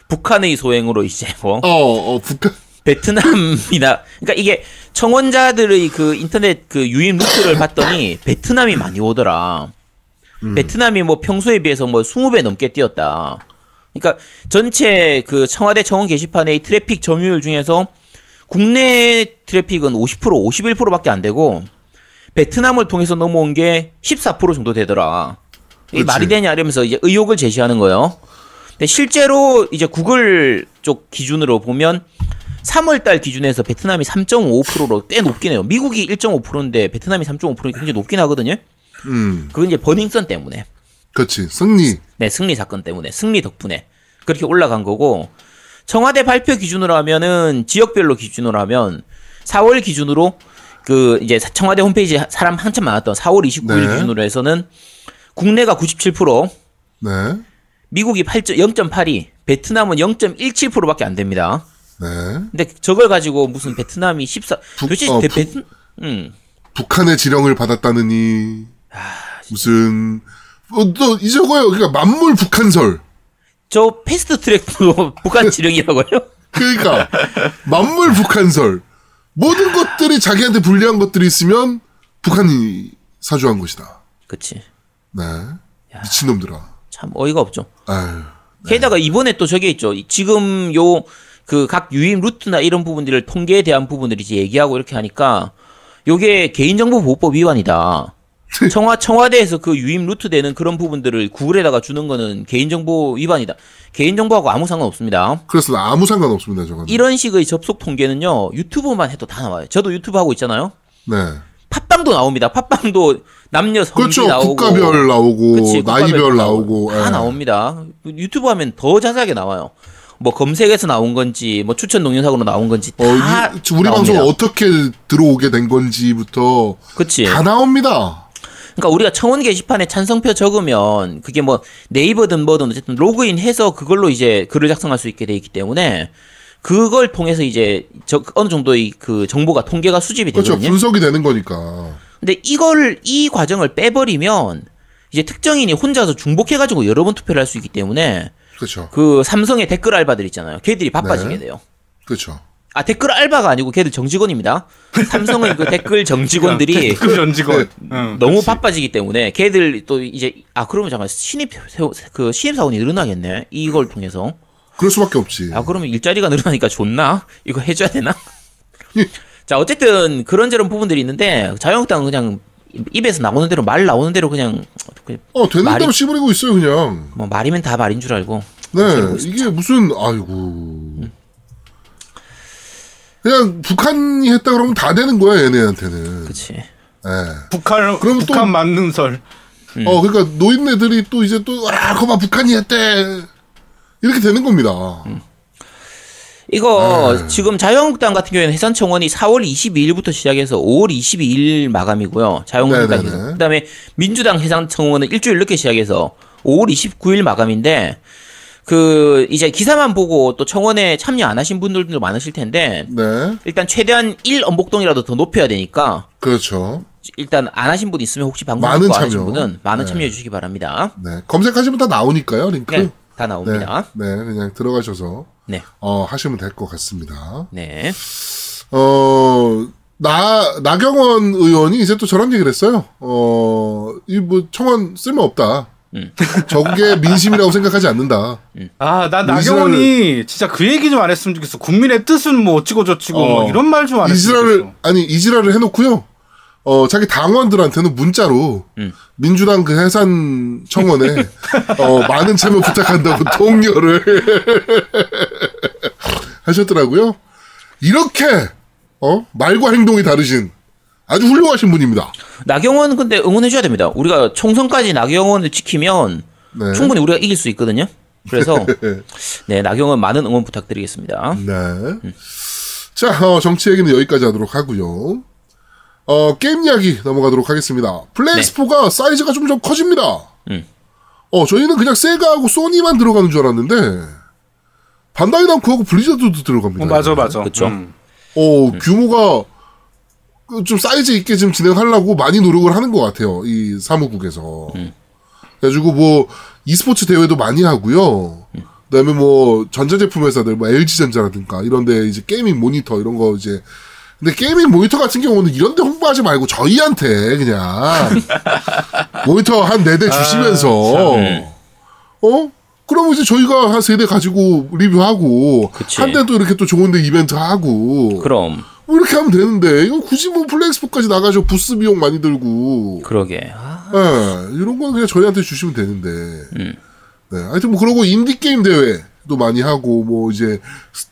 북한의 소행으로 이제 뭐 어, 어 북한. 베트남이나 그러니까 이게 청원자들의 그 인터넷 그 유입 루트를 봤더니 베트남이 많이 오더라. 베트남이 뭐 평소에 비해서 뭐 20배 넘게 뛰었다. 그러니까 전체 그 청와대 청원 게시판의 트래픽 점유율 중에서 국내 트래픽은 50% 51%밖에 안 되고 베트남을 통해서 넘어온 게 14% 정도 되더라. 이게 그렇지. 말이 되냐 이러면서 이제 의혹을 제시하는 거예요. 근데 실제로 이제 구글 쪽 기준으로 보면 3월 달 기준에서 베트남이 3.5%로 꽤 높긴 해요. 미국이 1.5%인데 베트남이 3.5%니까 굉장히 높긴 하거든요. 음, 그건 이제 버닝썬 때문에. 그렇지. 승리. 네, 승리 사건 때문에, 승리 덕분에 그렇게 올라간 거고 청와대 발표 기준으로 하면은 지역별로 기준으로 하면 4월 기준으로 그 이제 청와대 홈페이지에 사람 한참 많았던 4월 29일 네. 기준으로 해서는 국내가 97%, 네, 미국이 8 0.82, 베트남은 0.17%밖에 안 됩니다. 네. 근데 저걸 가지고 무슨 베트남이 14 북- 도대체 어, 베, 북- 베트 음. 북한의 지령을 받았다느니 아, 무슨 어, 또 이저거요. 그러니까 만물 북한설. 저 패스트 트랙도 북한 지령이라고요? 그러니까 만물 북한설. 모든 것들이 자기한테 불리한 것들이 있으면 북한이 사주한 것이다. 그치. 네. 미친놈들아. 참 어이가 없죠. 아유. 게다가 이번에 또 저게 있죠. 지금 요 그 각 유입 루트나 이런 부분들을 통계에 대한 부분들을 이제 얘기하고 이렇게 하니까 요게 개인정보보호법 위반이다. 청와 청와대에서 그 유입 루트 되는 그런 부분들을 구글에다가 주는 거는 개인정보 위반이다. 개인정보하고 아무 상관 없습니다. 그래서 아무 상관 없습니다, 저건. 이런 식의 접속 통계는요 유튜브만 해도 다 나와요. 저도 유튜브 하고 있잖아요. 네. 팟빵도 나옵니다. 팟빵도 남녀 성비 그렇죠. 나오고 국가별 나오고, 그치, 나이별 나오고. 다 예. 나옵니다. 유튜브 하면 더 자세하게 나와요. 뭐 검색에서 나온 건지 뭐 추천 동영상으로 나온 건지 다 어, 이, 우리 나옵니다. 방송 어떻게 들어오게 된 건지부터 그치. 다 나옵니다. 그러니까 우리가 청원 게시판에 찬성표 적으면 그게 뭐 네이버든 뭐든 어쨌든 로그인해서 그걸로 이제 글을 작성할 수 있게 돼 있기 때문에 그걸 통해서 이제 저 어느 정도의 그 정보가 통계가 수집이 그렇죠. 되거든요. 분석이 되는 거니까. 근데 이걸 이 과정을 빼버리면 이제 특정인이 혼자서 중복해가지고 여러 번 투표를 할 수 있기 때문에 그렇죠. 그 삼성의 댓글 알바들 있잖아요. 걔들이 바빠지게 네. 돼요. 그렇죠. 아 댓글 알바가 아니고 걔들 정직원입니다. 삼성의 그 댓글 정직원들이 그 전직원. 응, 너무 그치. 바빠지기 때문에 걔들 또 이제 아 그러면 잠깐 신입 그 신입 사원이 늘어나겠네. 이걸 통해서 그럴 수밖에 없지. 아 그러면 일자리가 늘어나니까 좋나? 이거 해줘야 되나? 예. 자 어쨌든 그런저런 부분들이 있는데 자유한국당은 그냥 입에서 나오는 대로 말 나오는 대로 그냥 어, 되는 말이- 대로 씹어내고 있어요, 그냥. 뭐 말이면 다 말인 줄 알고 네. 이게 무슨, 아이고. 그냥 북한이 했다 그러면 다 되는 거야, 얘네한테는. 그치 예. 북한 그러면 또- 북한 만능설. 음. 어, 그러니까 노인네들이 또 이제 또, 아, 거봐, 북한이 했대. 이렇게 되는 겁니다. 음. 이거 아. 지금 자유한국당 같은 경우에는 해산청원이 4월 22일부터 시작해서 5월 22일 마감이고요. 자유한국당에서. 네네네. 그다음에 민주당 해산청원은 일주일 늦게 시작해서 5월 29일 마감인데 그 이제 기사만 보고 또 청원에 참여 안 하신 분들도 많으실 텐데 네. 일단 최대한 1 엄복동이라도 더 높여야 되니까 그렇죠. 일단 안 하신 분 있으면 혹시 방송 많은 안 하신 참여. 분은 많은 네. 참여해 주시기 바랍니다. 네. 검색하시면 다 나오니까요, 링크. 네, 다 네. 나옵니다. 네, 그냥 들어가셔서, 네. 어, 하시면 될 것 같습니다. 네. 어, 나, 나경원 의원이 이제 또 저런 얘기를 했어요. 어, 이 뭐 청원 쓸모없다. 음. 저게 민심이라고 생각하지 않는다. 아, 나 이스라엘- 나경원이 진짜 그 얘기 좀 안 했으면 좋겠어. 국민의 뜻은 뭐 어찌고 저찌고 어. 뭐 이런 말 좀 안 했으면 이지랄을, 좋겠어. 아니, 이지랄을 해놓고요. 어, 자기 당원들한테는 문자로 음. 민주당 그 해산 청원에 어, 많은 참여 부탁한다고 동료를 하셨더라고요. 이렇게 어? 말과 행동이 다르신 아주 훌륭하신 분입니다. 나경원 근데 응원해줘야 됩니다. 우리가 총선까지 나경원을 지키면 네. 충분히 우리가 이길 수 있거든요. 그래서 네 나경원 많은 응원 부탁드리겠습니다. 네. 자, 어, 정치 얘기는 여기까지 하도록 하고요. 어, 게임 이야기 넘어가도록 하겠습니다. 플레이4가 사이즈가 좀 좀 커집니다. 네. 음. 어, 저희는 그냥 세가하고 소니만 들어가는 줄 알았는데, 반다이 남코하고 블리자드도 들어갑니다. 어, 맞아, 맞아. 그쵸. 음. 어, 규모가 그 좀 사이즈 있게 지금 진행하려고 많이 노력을 하는 것 같아요. 이 사무국에서. 그래가지고 뭐, e스포츠 대회도 많이 하고요. 그 다음에 뭐, 전자제품 회사들, 뭐, LG전자라든가, 이런데 이제 gaming 모니터, 이런 거 이제. 근데 gaming 모니터 같은 경우는 이런데 홍보하지 말고 저희한테 그냥 모니터 한 네 대 주시면서 어? 그러면 이제 저희가 한 세 대 가지고 리뷰하고 그치. 한 대로 이렇게 또 좋은데 이벤트 하고 그럼 뭐 이렇게 하면 되는데. 이거 굳이 뭐 플레이엑스포까지 나가서 부스 비용 많이 들고. 그러게. 아, 예, 이런 건 그냥 저희한테 주시면 되는데. 음. 네 하여튼 뭐 그러고 인디 게임 대회도 많이 하고 뭐 이제 스-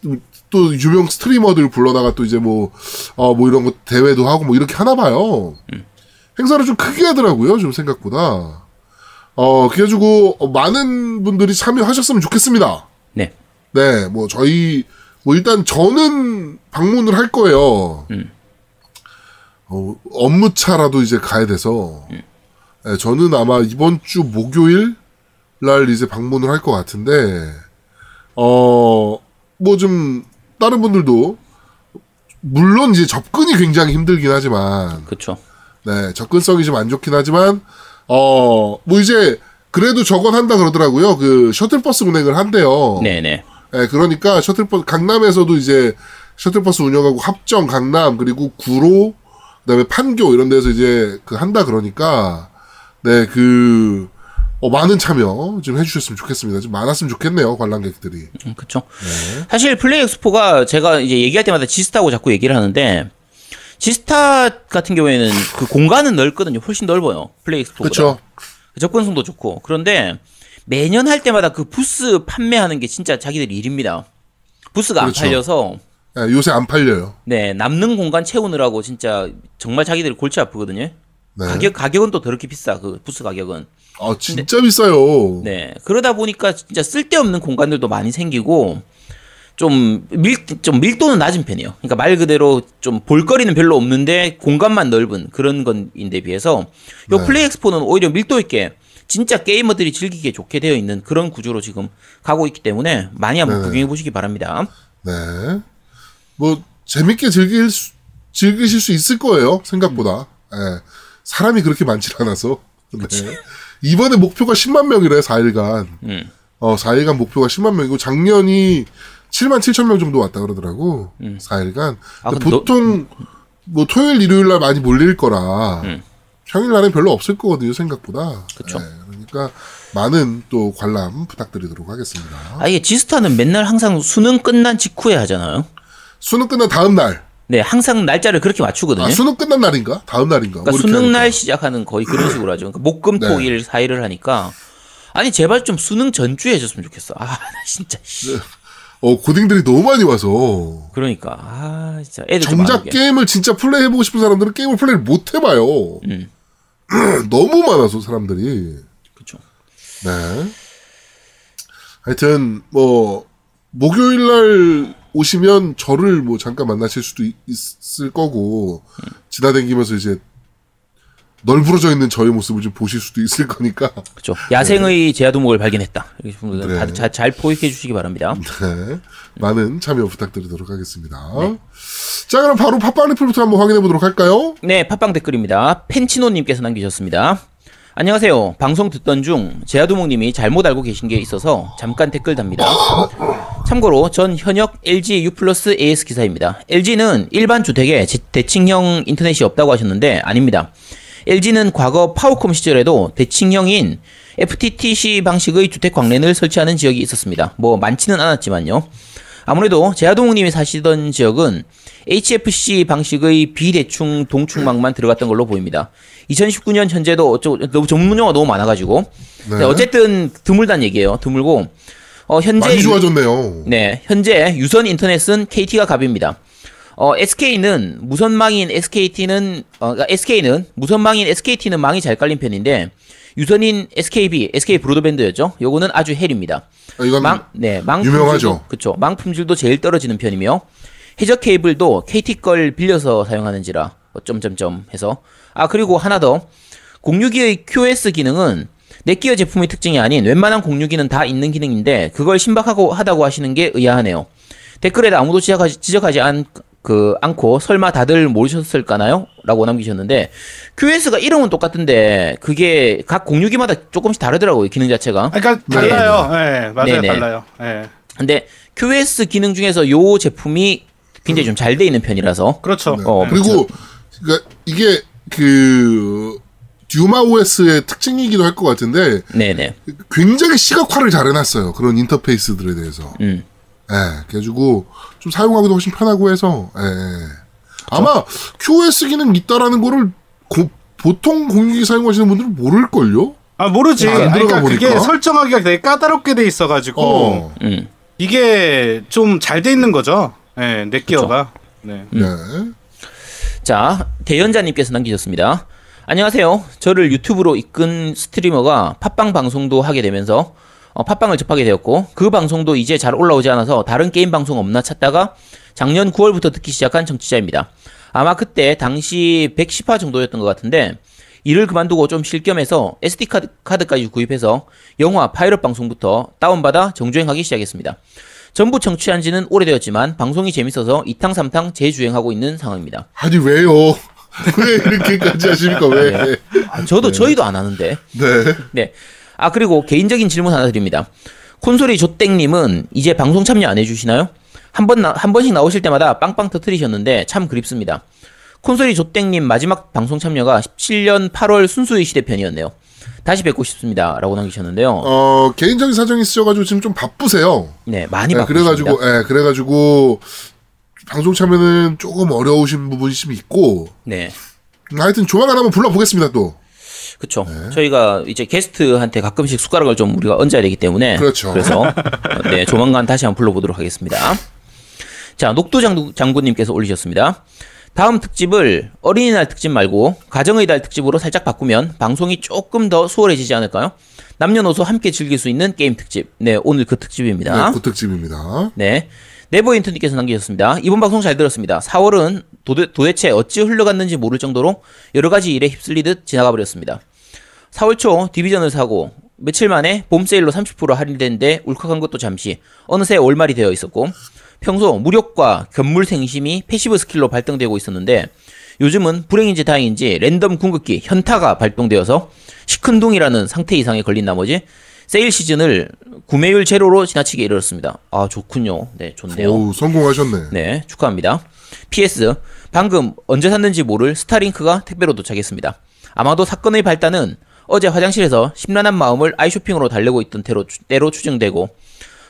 또 유명 streamer들 불러다가 또 이제 뭐어 뭐 이런 거 대회도 하고 뭐 이렇게 하나 봐요. 행사를 좀 크게 하더라고요 좀 생각보다. 어 그래가지고 어, 많은 분들이 참여하셨으면 좋겠습니다. 네. 네, 뭐 저희 뭐 일단 저는 방문을 할 거예요. 음. 어, 업무차라도 이제 가야 돼서 네, 저는 아마 이번 주 목요일 날 이제 방문을 할 것 같은데 어 뭐 좀 다른 분들도 물론 이제 접근이 굉장히 힘들긴 하지만 그쵸. 네, 접근성이 좀 안 좋긴 하지만, 어, 뭐 이제, 그래도 저건 한다 그러더라고요. 그, 셔틀버스 운행을 한대요. 네네. 네, 그러니까 셔틀버스, 강남에서도 이제, 셔틀버스 운영하고 합정, 강남 그리고 구로 그다음에 판교 이런 데서 이제 그 한다 그러니까 네그 어, 많은 참여 좀 해주셨으면 좋겠습니다. 좀 많았으면 좋겠네요 관람객들이. 음, 그쵸. 사실 플레이 엑스포가 제가 이제 얘기할 때마다 지스타고 자꾸 얘기를 하는데 지스타 같은 경우에는 그 공간은 넓거든요. 훨씬 넓어요. 플레이 엑스포보다. 그렇죠. 접근성도 좋고. 그런데 매년 할 때마다 그 부스 판매하는 게 진짜 자기들 일입니다. 부스가 그렇죠. 안 팔려서 네, 요새 안 팔려요. 네 남는 공간 채우느라고 진짜 정말 자기들 골치 아프거든요. 네. 가격 가격은 또 더럽게 비싸 그 부스 가격은. 아 진짜 비싸요. 네. 그러다 보니까 진짜 쓸데없는 공간들도 많이 생기고 좀 밀, 좀 밀도는 낮은 편이에요. 그러니까 말 그대로 좀 볼거리는 별로 없는데 공간만 넓은 그런 건인데 비해서 요 네. 플레이 엑스포는 오히려 밀도 있게 진짜 게이머들이 즐기기에 좋게 되어 있는 그런 구조로 지금 가고 있기 때문에 많이 한번 네. 구경해 보시기 바랍니다. 네. 뭐 재밌게 즐길 수, 즐기실 수 있을 거예요. 생각보다. 예. 사람이 그렇게 많지 않아서. 네. 이번에 목표가 10만 명이래 4일간. 음. 어 4일간 목표가 10만 명이고 작년이 7만 7천 명 정도 왔다 그러더라고. 4일간. 아, 근데 너- 보통 뭐 토요일 일요일 날 많이 몰릴 거라. 음. 평일 날엔 별로 없을 거거든요 생각보다. 그쵸. 예, 그러니까 많은 또 관람 부탁드리도록 하겠습니다. 아 이게 지스타는 맨날 항상 수능 끝난 직후에 하잖아요. 수능 끝난 다음 날. 네, 항상 날짜를 그렇게 맞추거든요. 아, 수능 끝난 날인가? 다음 날인가? 그러니까 뭐 수능 하니까. 날 시작하는 거의 그런 식으로 하죠. 그러니까 목금 네. 토일 사일을 하니까 아니 제발 좀 수능 전주에 해줬으면 좋겠어. 아, 나 진짜 씨. 어, 고딩들이 너무 많이 와서. 그러니까 아, 진짜 애들 좀 정작. 게임을 진짜 플레이 해보고 싶은 사람들은 게임을 플레이를 못 해봐요. 음. 너무 많아서 사람들이. 네. 하여튼, 뭐, 목요일 날 오시면 저를 뭐 잠깐 만나실 수도 있, 있을 거고, 음. 지나다니면서 이제 널브러져 있는 저의 모습을 좀 보실 수도 있을 거니까. 그렇죠. 야생의 제아도목을 발견했다. 이렇게 좀 네. 다들 잘, 잘 포획해 주시기 바랍니다. 네. 많은 참여 부탁드리도록 하겠습니다. 자, 그럼 바로 팟빵 리플부터 한번 확인해 보도록 할까요? 네, 팟빵 댓글입니다. 펜치노님께서 남기셨습니다. 안녕하세요. 방송 듣던 중 제아도목님이 잘못 알고 계신 게 있어서 잠깐 댓글 답니다. 참고로 전 현역 LG U 플러스 AS 기사입니다. LG는 일반 주택에 제- 대칭형 인터넷이 없다고 하셨는데 아닙니다. LG는 과거 파워콤 시절에도 대칭형인 FTTC 방식의 주택 광랜을 설치하는 지역이 있었습니다. 뭐 많지는 않았지만요. 아무래도 제아동욱님이 사시던 지역은 HFC 방식의 비대충 동충망만 들어갔던 걸로 보입니다. 2019년 현재도 어쩌고 너무 전문 용어가 너무 많아가지고 네. 네, 어쨌든 드물단 얘기예요. 드물고 어, 현재 많이 유- 좋아졌네요. 네, 현재 유선 인터넷은 KT가 갑입니다. 어, SK는 무선망인 SKT는 어, 그러니까 SK는 무선망인 SKT는 망이 잘 깔린 편인데 유선인 SKB, SK 브로드밴드였죠. 요거는 아주 헬입니다. 아, 이건 망, 네, 망 유명하죠. 그쵸. 망 품질도 제일 떨어지는 편이며 해적 케이블도 KT 걸 빌려서 사용하는지라 어, 점점점 해서 아 그리고 하나 더 공유기의 QS 기능은 넷기어 제품의 특징이 아닌 웬만한 공유기는 다 있는 기능인데 그걸 신박하고 하다고 하시는 게 의아하네요. 댓글에도 아무도 지적하지, 지적하지 않, 그, 않고 설마 다들 모르셨을까나요? 라고 남기셨는데 QS가 이름은 똑같은데 그게 각 공유기마다 조금씩 다르더라고요 기능 자체가. 그러니까 달라요. 예, 맞아요, 네네. 달라요. 예. 근데 QS 기능 중에서 요 제품이 굉장히 좀 잘 돼 있는 편이라서 그렇죠. 네. 어, 그리고 그러니까 이게 그 듀마 OS의 특징이기도 할 것 같은데 네네 굉장히 시각화를 잘 해놨어요. 그런 인터페이스들에 대해서. 음 예, 그래가지고 좀 사용하기도 훨씬 편하고 해서 예, 예. 아마 QoS 기능 있다라는 거를 고- 보통 공유기 사용하시는 분들은 모를걸요? 아 모르지. 안 들어가 그러니까 그게 보니까. 설정하기가 되게 까다롭게 돼 있어가지고 어, 음. 이게 좀 잘 돼 있는 거죠. 예, 넷기어가. 네. 네. 자, 대연자님께서 남기셨습니다. 안녕하세요. 저를 유튜브로 이끈 스트리머가 팟빵 방송도 하게 되면서 어, 팟빵을 접하게 되었고 그 방송도 이제 잘 올라오지 않아서 다른 게임 방송 없나 찾다가 작년 9월부터 듣기 시작한 청취자입니다. 아마 그때 당시 110화 정도였던 것 같은데 일을 그만두고 좀 쉴 겸해서 SD 카드, 카드까지 구입해서 영화 파이럿 방송부터 다운받아 정주행하기 시작했습니다. 전부 청취한 지는 오래되었지만 방송이 재밌어서 이탕삼탕 재주행하고 있는 상황입니다. 아니 왜요? 왜 이렇게까지 하십니까? 왜? 아, 저도 저희도 안 하는데. 네. 네. 아 그리고 개인적인 질문 하나 드립니다. 콘솔이 조땡님은 이제 방송 참여 안 해주시나요? 한 번, 나- 한 번씩 나오실 때마다 빵빵 터트리셨는데 참 그립습니다. 콘솔이 조땡님 마지막 방송 참여가 17년 8월 순수의 시대 편이었네요. 다시 뵙고 싶습니다. 라고 남기셨는데요. 어, 개인적인 사정이 있으셔가지고 지금 좀 바쁘세요. 네, 많이 네, 바쁘십니다. 그래가지고, 예, 그래가지고, 방송 참여는 조금 어려우신 부분이 좀 있고, 네. 하여튼 조만간 한번 불러보겠습니다, 또. 그쵸. 저희가 이제 게스트한테 가끔씩 숟가락을 좀 우리가 얹어야 되기 때문에. 그렇죠. 그래서, 어, 네, 조만간 다시 한번 불러보도록 하겠습니다. 자, 녹두 장군님께서 올리셨습니다. 다음 특집을 어린이날 특집 말고 가정의 달 특집으로 살짝 바꾸면 방송이 조금 더 수월해지지 않을까요? 남녀노소 함께 즐길 수 있는 게임 특집. 네, 오늘 그 특집입니다. 네, 고특집입니다. 네. 네버 인터님께서 남기셨습니다. 이번 방송 잘 들었습니다. 4월은 도대, 도대체 어찌 흘러갔는지 모를 정도로 여러 가지 일에 휩쓸리듯 지나가 버렸습니다. 4월 초 디비전을 사고 며칠 만에 봄 세일로 30% 할인됐는데 울컥한 것도 잠시 어느새 월말이 되어 있었고 평소 무력과 견물생심이 passive skill로 발동되고 있었는데 요즘은 불행인지 다행인지 랜덤 궁극기 현타가 발동되어서 시큰둥이라는 상태 이상에 걸린 나머지 세일 시즌을 구매율 제로로 지나치게 이르렀습니다. 아 좋군요. 네 좋네요. 오, 성공하셨네. 네, 축하합니다. PS, 방금 언제 샀는지 모를 스타링크가 택배로 도착했습니다. 아마도 사건의 발단은 어제 화장실에서 심란한 마음을 아이쇼핑으로 달래고 있던 때로, 추- 때로 추정되고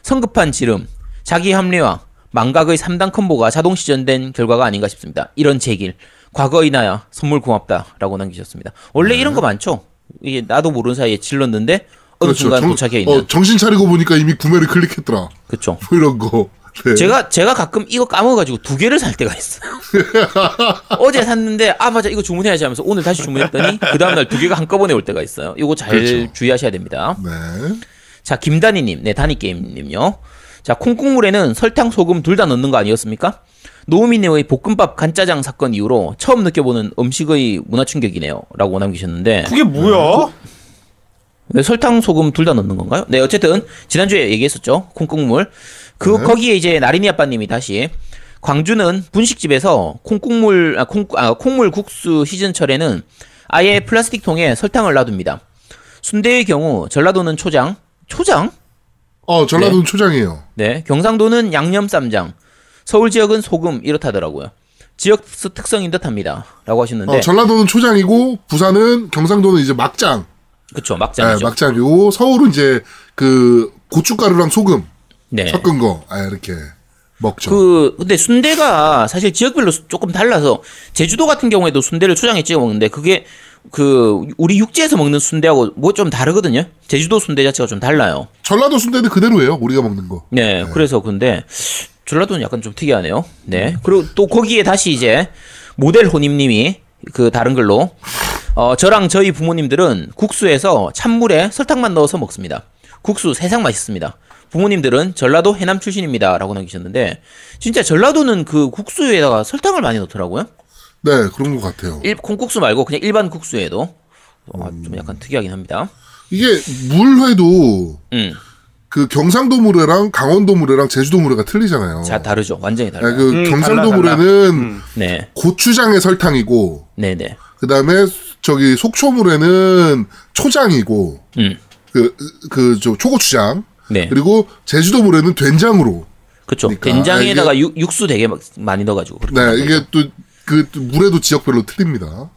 성급한 지름, 자기 합리화, 망각의 3단 콤보가 자동 시전된 결과가 아닌가 싶습니다. 이런 제길, 과거의 나야 선물 고맙다 라고 남기셨습니다. 원래 이런 거 많죠? 이게 나도 모르는 사이에 질렀는데 어느 순간 도착해 있는. 어, 정신 차리고 보니까 이미 구매를 클릭했더라. 그쵸. 뭐 이런 거. 네. 제가 제가 가끔 이거 까먹어가지고 두 개를 살 때가 있어요. 어제 샀는데 아 맞아 이거 주문해야지 하면서 오늘 다시 주문했더니 그 다음 날 두 개가 한꺼번에 올 때가 있어요. 이거 잘 그렇죠. 주의하셔야 됩니다. 네. 자 김다니님, 네 다니 게임님요. 자 콩국물에는 설탕, 소금 둘 다 넣는 거 아니었습니까? 노우미님의 볶음밥 간짜장 사건 이후로 처음 느껴보는 음식의 문화 충격이네요.라고 남기셨는데 그게 뭐야? 네, 설탕, 소금 둘 다 넣는 건가요? 네, 어쨌든 지난주에 얘기했었죠. 콩국물. 그 네. 거기에 이제 나린이 아빠님이 다시 광주는 분식집에서 콩국물 아, 콩, 아, 콩물 국수 시즌철에는 아예 플라스틱 통에 설탕을 놔둡니다. 순대의 경우 전라도는 초장, 초장? 어, 전라도는 초장이에요. 네, 경상도는 양념 쌈장, 서울 지역은 소금 이렇다더라고요. 지역 특성인 듯합니다.라고 하셨는데, 어, 전라도는 초장이고, 부산은, 경상도는 이제 막장. 네, 막장이죠. 막장이고, 서울은 이제 그 고춧가루랑 소금 네. 섞은 거, 아, 이렇게 먹죠. 그 근데 순대가 사실 지역별로 수- 조금 달라서 제주도 같은 경우에도 순대를 초장에 찍어 먹는데 그게 그 우리 육지에서 먹는 순대하고 뭐 좀 다르거든요. 제주도 순대 자체가 좀 달라요. 전라도 순대는 그대로예요. 우리가 먹는 거. 네, 그래서 근데 전라도는 약간 좀 특이하네요. 네. 그리고 또 거기에 다시 이제 모델 호님님이 그 다른 글로 어 저랑 저희 부모님들은 국수에서 찬물에 설탕만 넣어서 먹습니다. 국수 세상 맛있습니다. 부모님들은 전라도 해남 출신입니다 라고 남기셨는데 진짜 전라도는 그 국수에다가 설탕을 많이 넣더라고요. 네, 그런 것 같아요. 일, 콩국수 말고 그냥 일반 국수에도 어, 좀 약간 특이하긴 합니다. 이게 물회도 음, 그 경상도 물회랑 강원도 물회랑 제주도 물회가 틀리잖아요. 자 다르죠. 완전히 네, 달라요. 그 음, 경상도 달라, 달라. 물회는 네, 고추장에 설탕이고, 네, 네. 그 다음에 저기 속초 물회는 초장이고, 음, 그, 그, 저, 초고추장. 네. 그리고 제주도 물회는 된장으로. 그렇죠. 그러니까. 된장에다가 아, 육, 육수 되게 막 많이 넣어가지고. 네. 이게 또, 그, 또 물회도 지역별로 틀립니다.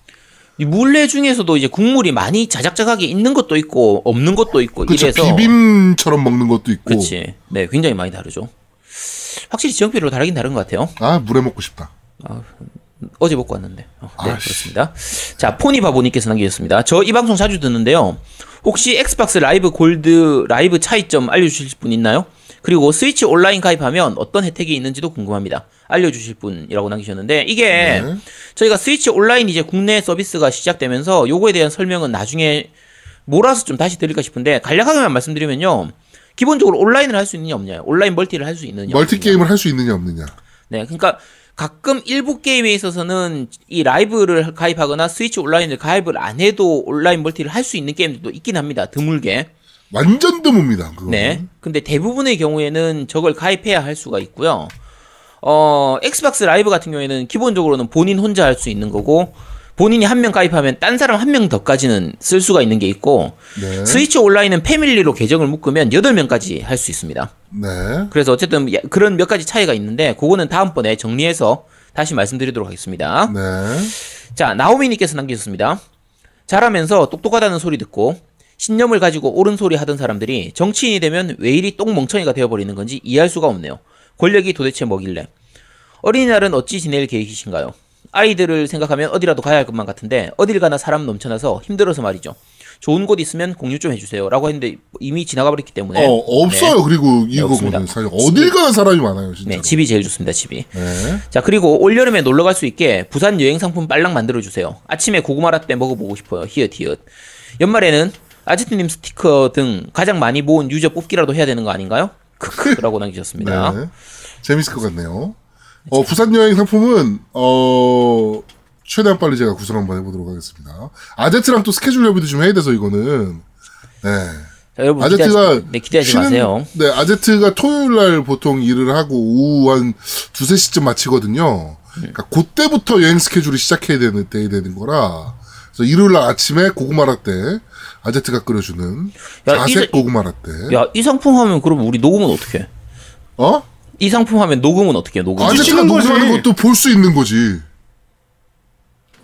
이 물회 중에서도 이제 국물이 많이 자작자작하게 있는 것도 있고 없는 것도 있고 그렇죠. 이래서 비빔처럼 먹는 것도 있고. 그렇지. 네, 굉장히 많이 다르죠. 확실히 지역별로 다르긴 다른 것 같아요. 아, 물회 먹고 싶다. 어제 먹고 왔는데. 어, 네, 아이씨. 그렇습니다. 자, 포니바보님께서 남기셨습니다. 저 이 방송 자주 듣는데요. 혹시 엑스박스 라이브 골드 라이브 차이점 알려주실 분 있나요? 그리고 스위치 온라인 가입하면 어떤 혜택이 있는지도 궁금합니다. 알려주실 분이라고 남기셨는데 이게 네. 저희가 스위치 온라인 이제 국내 서비스가 시작되면서 요거에 대한 설명은 나중에 몰아서 좀 다시 드릴까 싶은데 간략하게만 말씀드리면요. 기본적으로 온라인을 할 수 있느냐 없냐, 온라인 멀티를 할 수 있느냐. 멀티 없느냐. 게임을 할 수 있느냐 없느냐. 네, 그러니까 가끔 일부 게임에 있어서는 이 라이브를 가입하거나 스위치 온라인을 가입을 안 해도 온라인 멀티를 할 수 있는 게임들도 있긴 합니다. 드물게. 완전 드뭅니다. 그거. 네. 근데 대부분의 경우에는 저걸 가입해야 할 수가 있고요. 어, 엑스박스 라이브 같은 경우에는 기본적으로는 본인 혼자 할 수 있는 거고 본인이 한 명 가입하면 딴 사람 한 명 더까지는 쓸 수가 있는 게 있고 네. 스위치 온라인은 패밀리로 계정을 묶으면 8명까지 할 수 있습니다. 네. 그래서 어쨌든 야- 그런 몇 가지 차이가 있는데 그거는 다음번에 정리해서 다시 말씀드리도록 하겠습니다. 네. 자, 나오미 님께서 남기셨습니다. 잘하면서 똑똑하다는 소리 듣고 신념을 가지고 옳은 소리 하던 사람들이 정치인이 되면 왜 이리 똥멍청이가 되어버리는 건지 이해할 수가 없네요. 권력이 도대체 뭐길래. 어린이날은 어찌 지낼 계획이신가요? 아이들을 생각하면 어디라도 가야 할 것만 같은데 어딜 가나 사람 넘쳐나서 힘들어서 말이죠. 좋은 곳 있으면 공유 좀 해주세요. 라고 했는데 이미 지나가 버렸기 때문에. 어, 없어요. 그리고 이거 네. 사실 어딜 가나 사람이 많아요, 진짜. 네, 집이 제일 좋습니다, 집이. 네. 자, 그리고 올여름에 놀러 갈 수 있게 부산 여행 상품 빨랑 만들어 주세요. 아침에 고구마 라떼 먹어보고 싶어요. 히읗 히읗. 연말에는 아지트님 스티커 등 가장 많이 모은 유저 뽑기라도 해야 되는 거 아닌가요? 크크라고 남기셨습니다. 네. 재밌을 것 같네요. 어, 부산 여행 상품은, 어, 최대한 빨리 제가 구성 한번 해보도록 하겠습니다. 아제트랑 또 스케줄 협의도 좀 해야 돼서 이거는, 네. 자, 여러분 아제트가 기대하지, 네, 기대하지 쉬는- 마세요. 네, 아제트가 토요일 날 보통 일을 하고 오후 한 두세 시쯤 마치거든요. 그러니까 그때부터 여행 스케줄이 시작해야 되는, 돼야 되는 거라. 그래서 일요일 날 아침에 고구마 라떼, 아제트가 끓여주는 야, 자색 이- 고구마 라떼. 야, 이 상품 하면 그럼 우리 녹음은 어떻게 해? 어? 이 상품 하면 녹음은 어떻게 해? 녹음. 아제트가 찍는 거지. 녹음하는 것도 볼 수 있는 거지.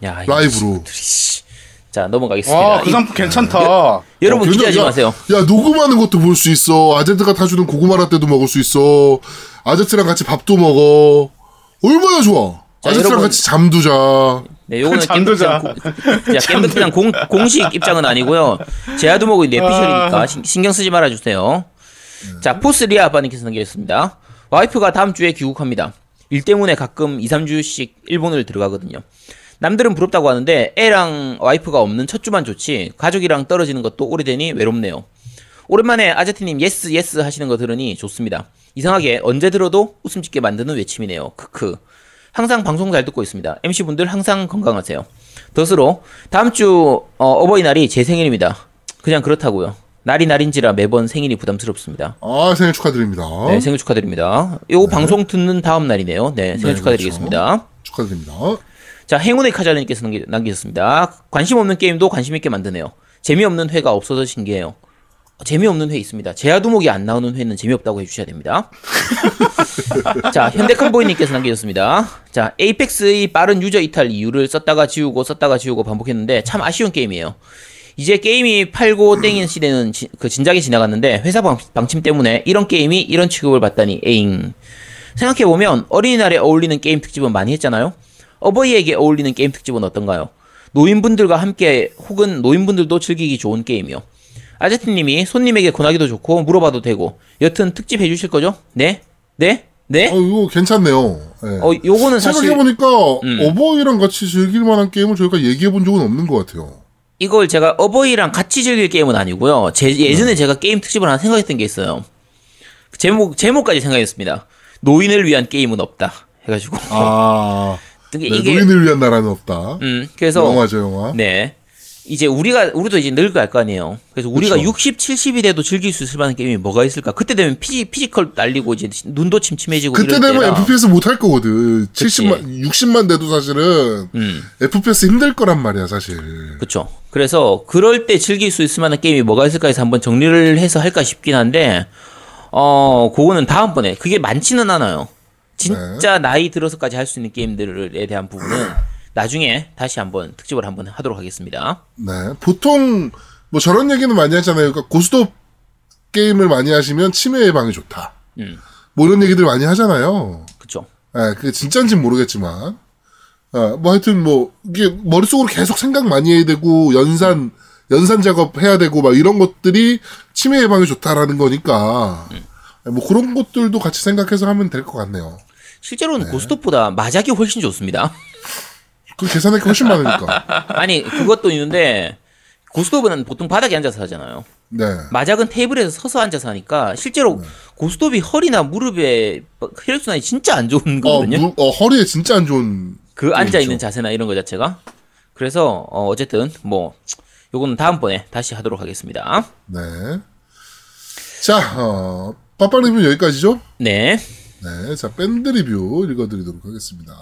야, 이 라이브로. 씨. 자, 넘어가겠습니다. 와, 그 이- 상품 괜찮다. 여러분 어, 기대하지 야, 마세요. 야, 녹음하는 것도 볼 수 있어. 아제트가 타주는 고구마 라떼도 먹을 수 있어. 아제트랑 같이 밥도 먹어. 얼마나 좋아. 자, 아제트랑 여러분. 같이 잠도 자. 네, 요거는. 겜덕비상, 야, 겜덕비상 공, 공식 입장은 아니고요. 제아두목의 뇌피셜이니까 신- 신경 쓰지 말아주세요. 자, 포스리아 아빠님께서 남겨주셨습니다. 와이프가 다음 주에 귀국합니다. 일 때문에 가끔 2, 3주씩 일본을 들어가거든요. 남들은 부럽다고 하는데 애랑 와이프가 없는 첫 주만 좋지 가족이랑 떨어지는 것도 오래되니 외롭네요. 오랜만에 아제트님 yes yes 하시는 거 들으니 좋습니다. 이상하게 언제 들어도 웃음 짓게 만드는 외침이네요. 크크. 항상 방송 잘 듣고 있습니다. MC분들 항상 건강하세요. 덧으로 다음 주 어, 버이날이 제 생일입니다. 그냥 그렇다고요. 날이 날인지라 매번 생일이 부담스럽습니다. 아, 생일 축하드립니다. 네, 생일 축하드립니다. 요 방송 듣는 다음 날이네요. 네, 생일 네, 축하드리겠습니다. 축하드립니다. 자, 행운의 카잘님께서 남기- 남기셨습니다. 관심 없는 게임도 관심 있게 만드네요. 재미없는 회가 없어서 신기해요. 어, 재미없는 회 있습니다. 제아두목이 안 나오는 회는 재미없다고 해주셔야 됩니다. 자, 현대컨보이님께서 남기셨습니다. 자, 에이펙스의 빠른 유저 이탈 이유를 썼다가 지우고 썼다가 지우고 반복했는데 참 아쉬운 게임이에요. 이제 게임이 팔고 땡인 시대는 지- 그 진작에 지나갔는데 회사 방, 방침 때문에 이런 게임이 이런 취급을 받다니 에잉. 생각해보면 어린이날에 어울리는 게임 특집은 많이 했잖아요. 어버이에게 어울리는 게임 특집은 어떤가요? 노인분들과 함께 혹은 노인분들도 즐기기 좋은 게임이요. 아제트님이 손님에게 권하기도 좋고 물어봐도 되고 여튼 특집 해주실 거죠? 네? 네? 네? 어, 이거 괜찮네요. 네. 어 요거는 사실 생각해보니까 음. 어버이랑 같이 즐길 만한 게임을 저희가 얘기해본 적은 없는 것 같아요. 이걸 제가 어버이랑 같이 즐길 게임은 아니고요. 제, 네. 예전에 제가 게임 특집을 하나 생각했던 게 있어요. 제목 제목까지 생각했습니다. 노인을 위한 게임은 없다. 해가지고 아, 네, 이게 노인을 위한 나라는 없다. 음 그래서 영화죠, 영화. 네. 이제 우리가 우리도 이제 늙어갈 거 아니에요. 그래서 우리가 그쵸. 60, 70이 돼도 즐길 수 있을 만한 게임이 뭐가 있을까? 그때 되면 피지 physical 날리고 이제 눈도 침침해지고 그때 되면 때라. FPS 못 할 거거든. 70만, 60만 돼도 사실은 음. FPS 힘들 거란 말이야, 사실. 그렇죠. 그래서 그럴 때 즐길 수 있을 만한 게임이 뭐가 있을까 해서 한번 정리를 해서 할까 싶긴 한데 어, 그거는 다음번에 그게 많지는 않아요. 진짜 네. 나이 들어서까지 할 수 있는 게임들에 대한 부분은 나중에 다시 한번 특집을 한번 하도록 하겠습니다. 네. 보통, 뭐 저런 얘기는 많이 하잖아요. 그러니까 고스톱 게임을 많이 하시면 치매 예방이 좋다. 음. 뭐 이런 얘기들 많이 하잖아요. 그렇죠. 예, 그게 진짜인지는 모르겠지만. 아, 뭐 하여튼 뭐, 이게 머릿속으로 계속 생각 많이 해야 되고, 연산, 연산 작업 해야 되고, 막 이런 것들이 치매 예방에 좋다라는 거니까, 뭐 그런 것들도 같이 생각해서 하면 될 것 같네요. 실제로는 고스톱보다 마작이 훨씬 좋습니다. 그 계산할 게 훨씬 많으니까. 아니 그것도 있는데 고스톱은 보통 바닥에 앉아서 하잖아요. 네. 마작은 테이블에서 서서 앉아서 하니까 실제로 고스톱이 허리나 무릎에 혈액순환이 진짜 안 좋은 어, 거거든요. 무- 어, 허리에 진짜 안 좋은. 그 앉아 있는. 자세나 이런 거 자체가. 그래서 어, 어쨌든 뭐 요거는 다음번에 다시 하도록 하겠습니다. 네. 자, 어, 빠빠 리뷰 여기까지죠? 네. 네. 자, 밴드 리뷰 읽어드리도록 하겠습니다.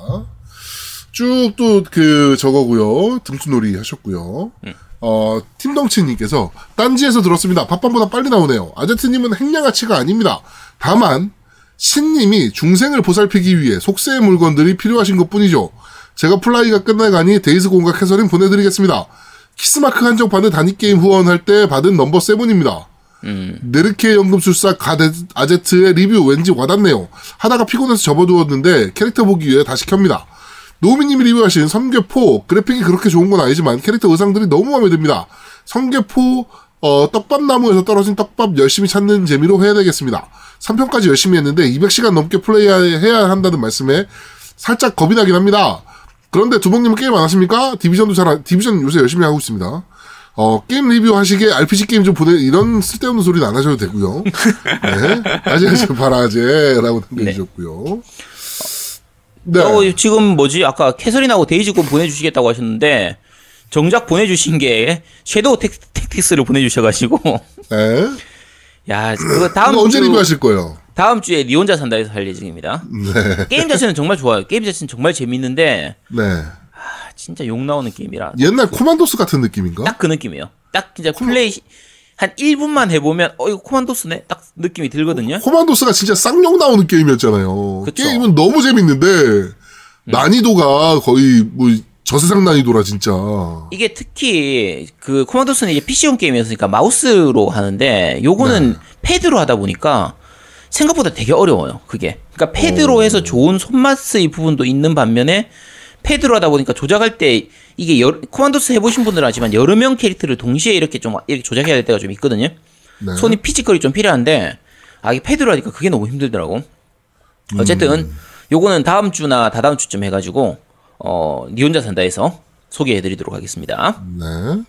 쭉 또 그 저거고요. 등수놀이 하셨고요. 음. 어, 팀덩치님께서 딴지에서 들었습니다. 밥밤보다 빨리 나오네요. 아제트님은 행량아치가 아닙니다. 다만 신님이 중생을 보살피기 위해 속세의 물건들이 필요하신 것 뿐이죠. 제가 플라이가 끝나가니 데이즈 공각 해설인 보내드리겠습니다. 키스마크 한정판은 단위게임 후원할 때 받은 넘버 세븐입니다. 네르케 연금술사 가데 아제트의 리뷰 왠지 와닿네요. 하다가 피곤해서 접어두었는데 캐릭터 보기 위해 다시 켭니다. 노우미님이 리뷰하신 섬궤포 그래픽이 그렇게 좋은 건 아니지만 캐릭터 의상들이 너무 마음에 듭니다. 섬궤포 어, 떡밥나무에서 떨어진 떡밥 열심히 찾는 재미로 해내겠습니다. 3편까지 열심히 했는데 200시간 넘게 플레이해야 한다는 말씀에 살짝 겁이 나긴 합니다. 그런데 두봉님은 게임 안 하십니까? 디비전도 잘, 안- 디비전 요새 열심히 하고 있습니다. 어, 게임 리뷰 하시게 RPG 게임 좀 보내, 이런 쓸데없는 소리는 안 하셔도 되고요. 네. 아재, 바라제라고 남겨주셨고요. 네. 어, 지금 뭐지? 아까 캐서린하고 데이즈곤 보내주시겠다고 하셨는데 정작 보내주신 게 섀도우 택, 택틱스를 보내주셔가지고 네. 야 그거 다음 그거 언제 주 리뷰하실 거예요? 다음 주에 니 혼자 산다에서 할 예정입니다. 네. 게임 자체는 정말 좋아요. 게임 자체는 정말 재밌는데 네. 아, 진짜 욕 나오는 게임이라 옛날 코만도스 같은 느낌인가? 딱 그 느낌이에요. 딱 진짜 플레이 시- 한 1분만 해보면 어 이거 코만도스네 딱 느낌이 들거든요. 코만도스가 진짜 쌍욕 나오는 게임이었잖아요. 그쵸. 게임은 너무 재밌는데 난이도가 거의 뭐 저세상 난이도라 진짜. 이게 특히 그 코만도스는 이제 PC용 게임이었으니까 마우스로 하는데 요거는 네. 패드로 하다 보니까 생각보다 되게 어려워요. 그게. 그러니까 패드로 해서 좋은 손맛의 부분도 있는 반면에 패드로 하다 보니까 조작할 때 이게 여, 코만도스 해보신 분들은 아지만 여러 명 캐릭터를 동시에 이렇게 좀 이렇게 조작해야 될 때가 좀 있거든요. 네. 손이 physical이 좀 필요한데 아 이게 패드로 하니까 그게 너무 힘들더라고. 어쨌든 요거는 다음 주나 다다음 주쯤 해가지고 어니 혼자 산다에서 소개해드리도록 하겠습니다. 네.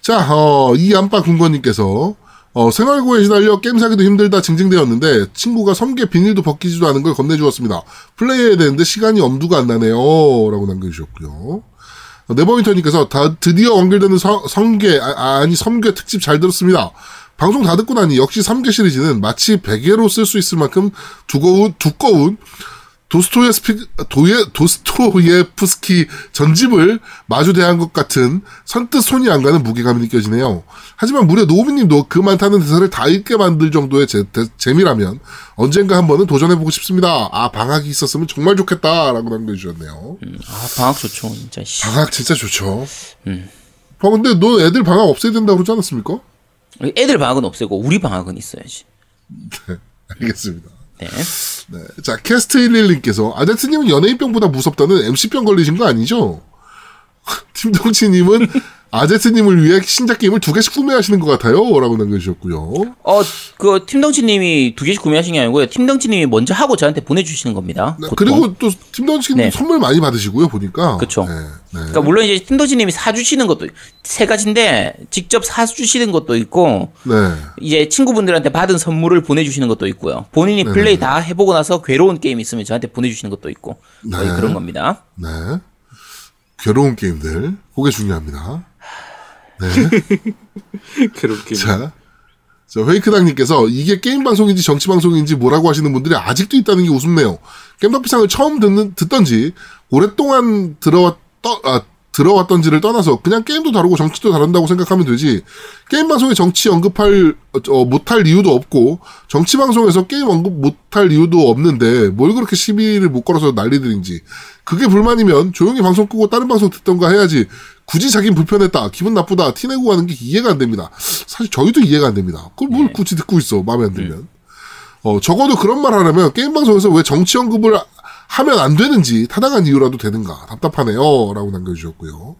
자, 어, 이 안빠 군건님께서 어, 생활고에 시달려 게임 사기도 힘들다 징징대었는데 친구가 섬궤 비닐도 벗기지도 않은 걸 건네주었습니다. 플레이해야 되는데 시간이 엄두가 안 나네요. 라고 남겨주셨고요. 어, 네버윈터님께서 다 드디어 완결되는 성, 성계 아, 니 섬계 특집 잘 들었습니다. 방송 다 듣고 나니 역시 삼계 시리즈는 마치 베개로 쓸 수 있을 만큼 두꺼운 두꺼운 도스토예스피 도예 도스토예프스키 전집을 마주 대한 것 같은 선뜻 손이 안 가는 무게감이 느껴지네요. 하지만 무려 노우미님도 그 많다는 대사를 다 읽게 만들 정도의 재, 대- 재미라면 언젠가 한 번은 도전해보고 싶습니다. 아 방학이 있었으면 정말 좋겠다 라고 남겨주셨네요. 아 방학 좋죠 진짜. 씨. 방학 진짜 좋죠. 어, 근데 너 애들 방학 없애야 된다고 그러지 않았습니까? 애들 방학은 없애고 우리 방학은 있어야지. 알겠습니다. 네. 네. 자, 캐스트 11님께서 아제트님은 연예인병보다 무섭다는 MC병 걸리신 거 아니죠? 팀동치님은 아제트님을 위해 신작 게임을 두 개씩 구매하시는 것 같아요. 라고 남겨주셨고요. 어, 그 팀덩치님이 두 개씩 구매하신 게 아니고요. 팀덩치님이 먼저 하고 저한테 보내주시는 겁니다. 네. 그리고 또 팀동치님 네. 선물 많이 받으시고요. 보니까. 그쵸. 네. 네. 그러니까 물론 이제 팀덩치님이 사주시는 것도 세 가지인데 직접 사주시는 것도 있고 네. 이제 친구분들한테 받은 선물을 보내주시는 것도 있고요. 본인이 플레이 다 해보고 나서 괴로운 게임 있으면 저한테 보내주시는 것도 있고 거의 네. 그런 겁니다. 네. 괴로운 게임들. 그게 중요합니다. 그렇게. 자. 저 회이크당님께서 이게 게임 방송인지 정치 방송인지 뭐라고 하시는 분들이 아직도 있다는 게 우습네요. 겜덕비상을 처음 듣는 듣던지 오랫동안 들어왔 떠, 아, 들어왔던지를 떠나서 그냥 게임도 다루고 정치도 다룬다고 생각하면 되지. 게임 방송에 정치 언급할 어, 못할 이유도 없고 정치 방송에서 게임 언급 못할 이유도 없는데 뭘 그렇게 시비를 못 걸어서 난리들인지. 그게 불만이면 조용히 방송 끄고 다른 방송 듣던가 해야지. 굳이 자긴 불편했다, 기분 나쁘다, 티내고 가는 게 이해가 안 됩니다. 사실 저희도 이해가 안 됩니다. 그걸 뭘 굳이 듣고 있어, 마음에 안 들면. 어, 적어도 그런 말 하려면 게임 방송에서 왜 정치 언급을 하면 안 되는지 타당한 이유라도 되는가. 답답하네요. 라고 남겨주셨고요.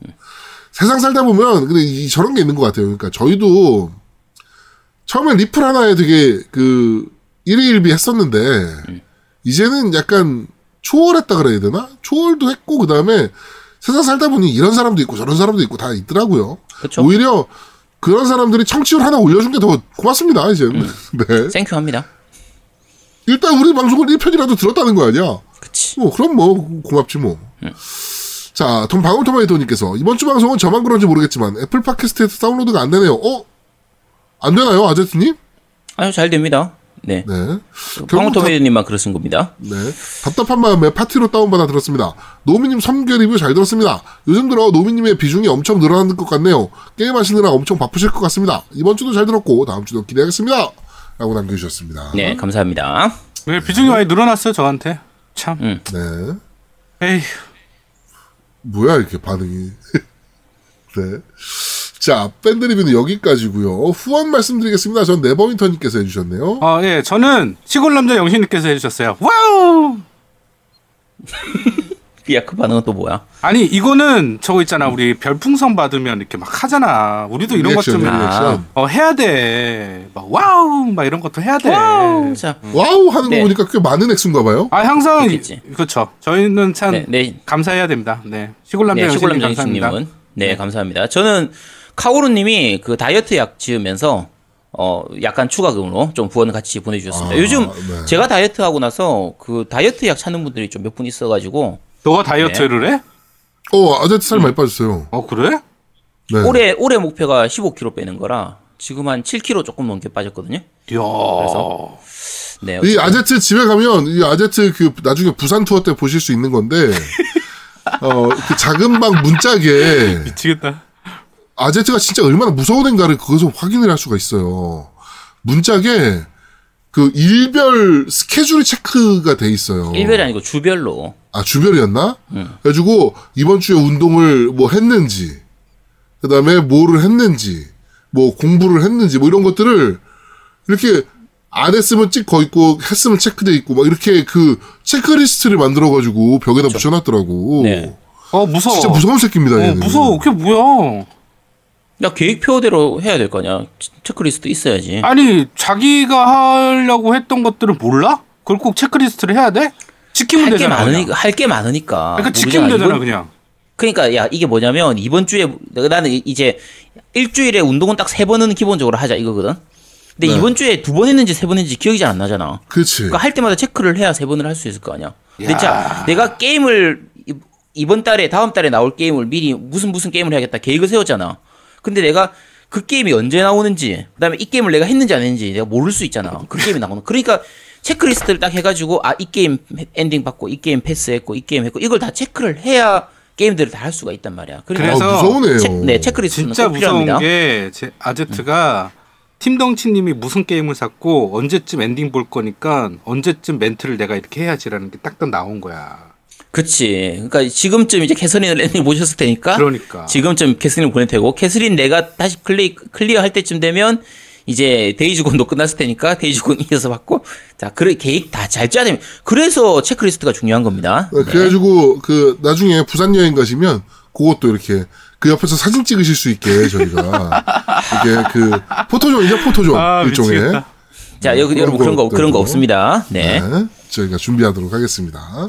세상 살다 보면 근데 이 저런 게 있는 것 같아요. 그러니까 저희도 처음에 리플 하나에 되게 그 일희일비 했었는데 이제는 약간 초월했다 그래야 되나? 초월도 했고 그 다음에 세상 살다 보니 이런 사람도 있고 저런 사람도 있고 다 있더라고요 그쵸. 오히려 그런 사람들이 청취율 하나 올려준 게 더 고맙습니다 이제는 네 땡큐합니다. 일단 우리 방송을 1편이라도 들었다는 거 아니야 그치. 뭐 그럼 뭐 고맙지 뭐. 자, 돈 방울토마토님께서 이번 주 방송은 저만 그런지 모르겠지만 애플 팟캐스트에서 다운로드가 안 되네요. 어? 안 되나요, 아제트님? 아유 잘 됩니다. 네. 네. 방울토메이님만 그러신 겁니다. 네. 답답한 마음에 파티로 다운받아 들었습니다. 노미님 3개 리뷰 잘 들었습니다. 요즘 들어 노미님의 비중이 엄청 늘어나는 것 같네요. 게임하시느라 엄청 바쁘실 것 같습니다. 이번 주도 잘 들었고 다음 주도 기대하겠습니다. 라고 남겨주셨습니다. 네, 감사합니다. 네, 비중이 많이 늘어났어요 저한테. 참. 음. 네. 에이. 뭐야 이렇게 반응이. 네. 자, 밴드 리뷰는 여기까지고요. 후원 말씀드리겠습니다. 전 네버윈터님께서 해주셨네요. 어, 예, 저는 시골 남자 영신님께서 해주셨어요. Wow! 야, 그 반응은 또 뭐야? 아니 이거는 저거 있잖아 우리 별풍선 받으면 이렇게 막 하잖아. 우리도 이런 것 좀. 어, 해야 돼. 막 wow 막 이런 것도 해야 돼. Wow. 자, wow 하는 네. 거 보니까 꽤 많은 액수인가 봐요. 아 항상 그렇겠지. 그렇죠. 저희는 참 네, 네. 감사해야 됩니다. 네 시골 남자 네, 영신님 감사합니다. 영신님은 네, 감사합니다. 저는 카오루님이 그 다이어트 약 지으면서 어 약간 추가금으로 좀 후원을 같이 보내주셨습니다. 아, 요즘 네. 제가 다이어트 하고 나서 그 다이어트 약 찾는 분들이 좀 몇 분 있어가지고 너가 다이어트를 해? 어, 아재트 살 많이 빠졌어요. 어 그래? 네. 올해 올해 목표가 15kg 빼는 거라 지금 한 7kg 조금 넘게 빠졌거든요. 이야. 네, 이 아제트 집에 가면 이 아제트 그 나중에 부산 투어 때 보실 수 있는 건데 어 그 작은 방 문짝에 미치겠다. 아제트가 진짜 얼마나 무서운 애인가를 거기서 확인을 할 수가 있어요. 문짝에 그 일별 스케줄이 체크가 돼 있어요. 일별이 아니고 주별로 아 주별이었나? 그래가지고 이번 주에 운동을 뭐 했는지, 그 다음에 뭐를 했는지, 뭐 공부를 했는지 뭐 이런 것들을 이렇게 안 했으면 찍혀 있고 했으면 체크돼 있고 막 이렇게 그 체크리스트를 만들어가지고 벽에다 붙여놨더라고. 네. 어 무서워. 진짜 무서운 새끼입니다. 어, 얘는. 무서워. 그게 뭐야? 야 계획표대로 해야 될거 아니야. 체크리스트 있어야지. 아니 자기가 하려고 했던 것들을 몰라? 그걸 꼭 체크리스트를 해야 돼? 시키면 할게 되잖아. 그냥. 많으니까 할게 많으니까. 그러니까 지키면. 되잖아 이번- 그냥. 그러니까 야 이게 뭐냐면 이번 주에 나는 이제 일주일에 운동은 딱 세 번은 기본적으로 하자 이거거든. 근데 네. 이번 주에 두 번 했는지 세 번 했는지 기억이 잘 안 나잖아. 그렇지. 그러니까 할 때마다 체크를 해야 세 번을 할 수 있을 거 아니야. 근데 야. 자 내가 게임을 이- 이번 달에 다음 달에 나올 게임을 미리 무슨 무슨 게임을 해야겠다 계획을 세웠잖아. 근데 내가 그 게임이 언제 나오는지 그 다음에 이 게임을 내가 했는지 안 했는지 내가 모를 수 있잖아. 그 게임이 나오는. 그러니까 체크리스트를 딱 해가지고 아 이 게임 엔딩 받고 이 게임 패스했고 이 게임 했고 이걸 다 체크를 해야 게임들을 다 할 수가 있단 말이야. 그러니까 그래서 아, 무서우네요. 체, 네 체크리스트는 진짜. 무서운 게제 아제트가 팀덩치님이 무슨 게임을 샀고 언제쯤 엔딩 볼 거니까 언제쯤 멘트를 내가 이렇게 해야지라는 게 딱딱 나온 거야. 그치. 그러니까 지금쯤 이제 캐서린을 엔딩 보셨을 테니까. 그러니까. 지금쯤 캐서린을 보낼 테고 캐서린 내가 다시 클리, 클리어 할 때쯤 되면 이제 데이즈곤도 끝났을 테니까 데이즈곤 이어서 받고 자 그래 계획 다 잘 짜야 됩니다. 그래서 체크리스트가 중요한 겁니다. 네, 그래가지고 그 나중에 부산 여행 가시면 그것도 이렇게 그 옆에서 사진 찍으실 수 있게 저희가 이게 그 포토존이죠 포토존 아, 일종의 미치겠다. 자 여기 그런 여러분 그런 거. 그런 거 없습니다. 네. 네, 저희가 준비하도록 하겠습니다.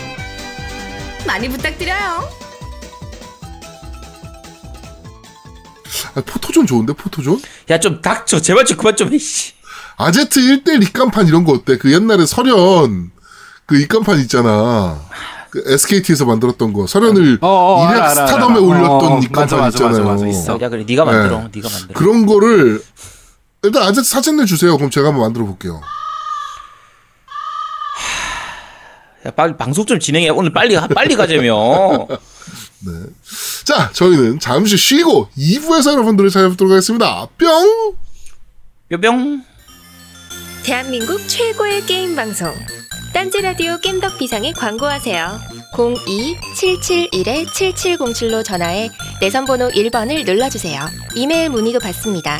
많이 부탁드려요. 아, 포토존 좋은데 포토존? 야 좀 닥쳐 제발 좀 그만 좀 해. 씨. 아제트 1대1 입간판 이런 거 어때? 그 옛날에 설현 그 입간판 있잖아. 그 SKT에서 만들었던 거. 설현을 어, 어, 일약 알아, 스타덤에 알아. 올렸던 어, 어, 입간판 맞아, 맞아, 있잖아요. 맞아, 맞아, 있어. 야 그래 네가 만들어. 네. 네가 만들어. 그런 거를 일단 아제트 사진을 주세요. 그럼 제가 한번 만들어 볼게요. 야, 빨리 방송 좀 진행해. 오늘 빨리 가- 빨리 가자며. 네. 자, 저희는 잠시 쉬고 2부에서 여러분들을 찾아뵙도록 하겠습니다. 뿅! 뿅뿅. 대한민국 최고의 게임 방송 딴지 라디오 겜덕 비상에 광고하세요. 02-771-7707로 전화해 내선 번호 1번을 눌러주세요. 이메일 문의도 받습니다.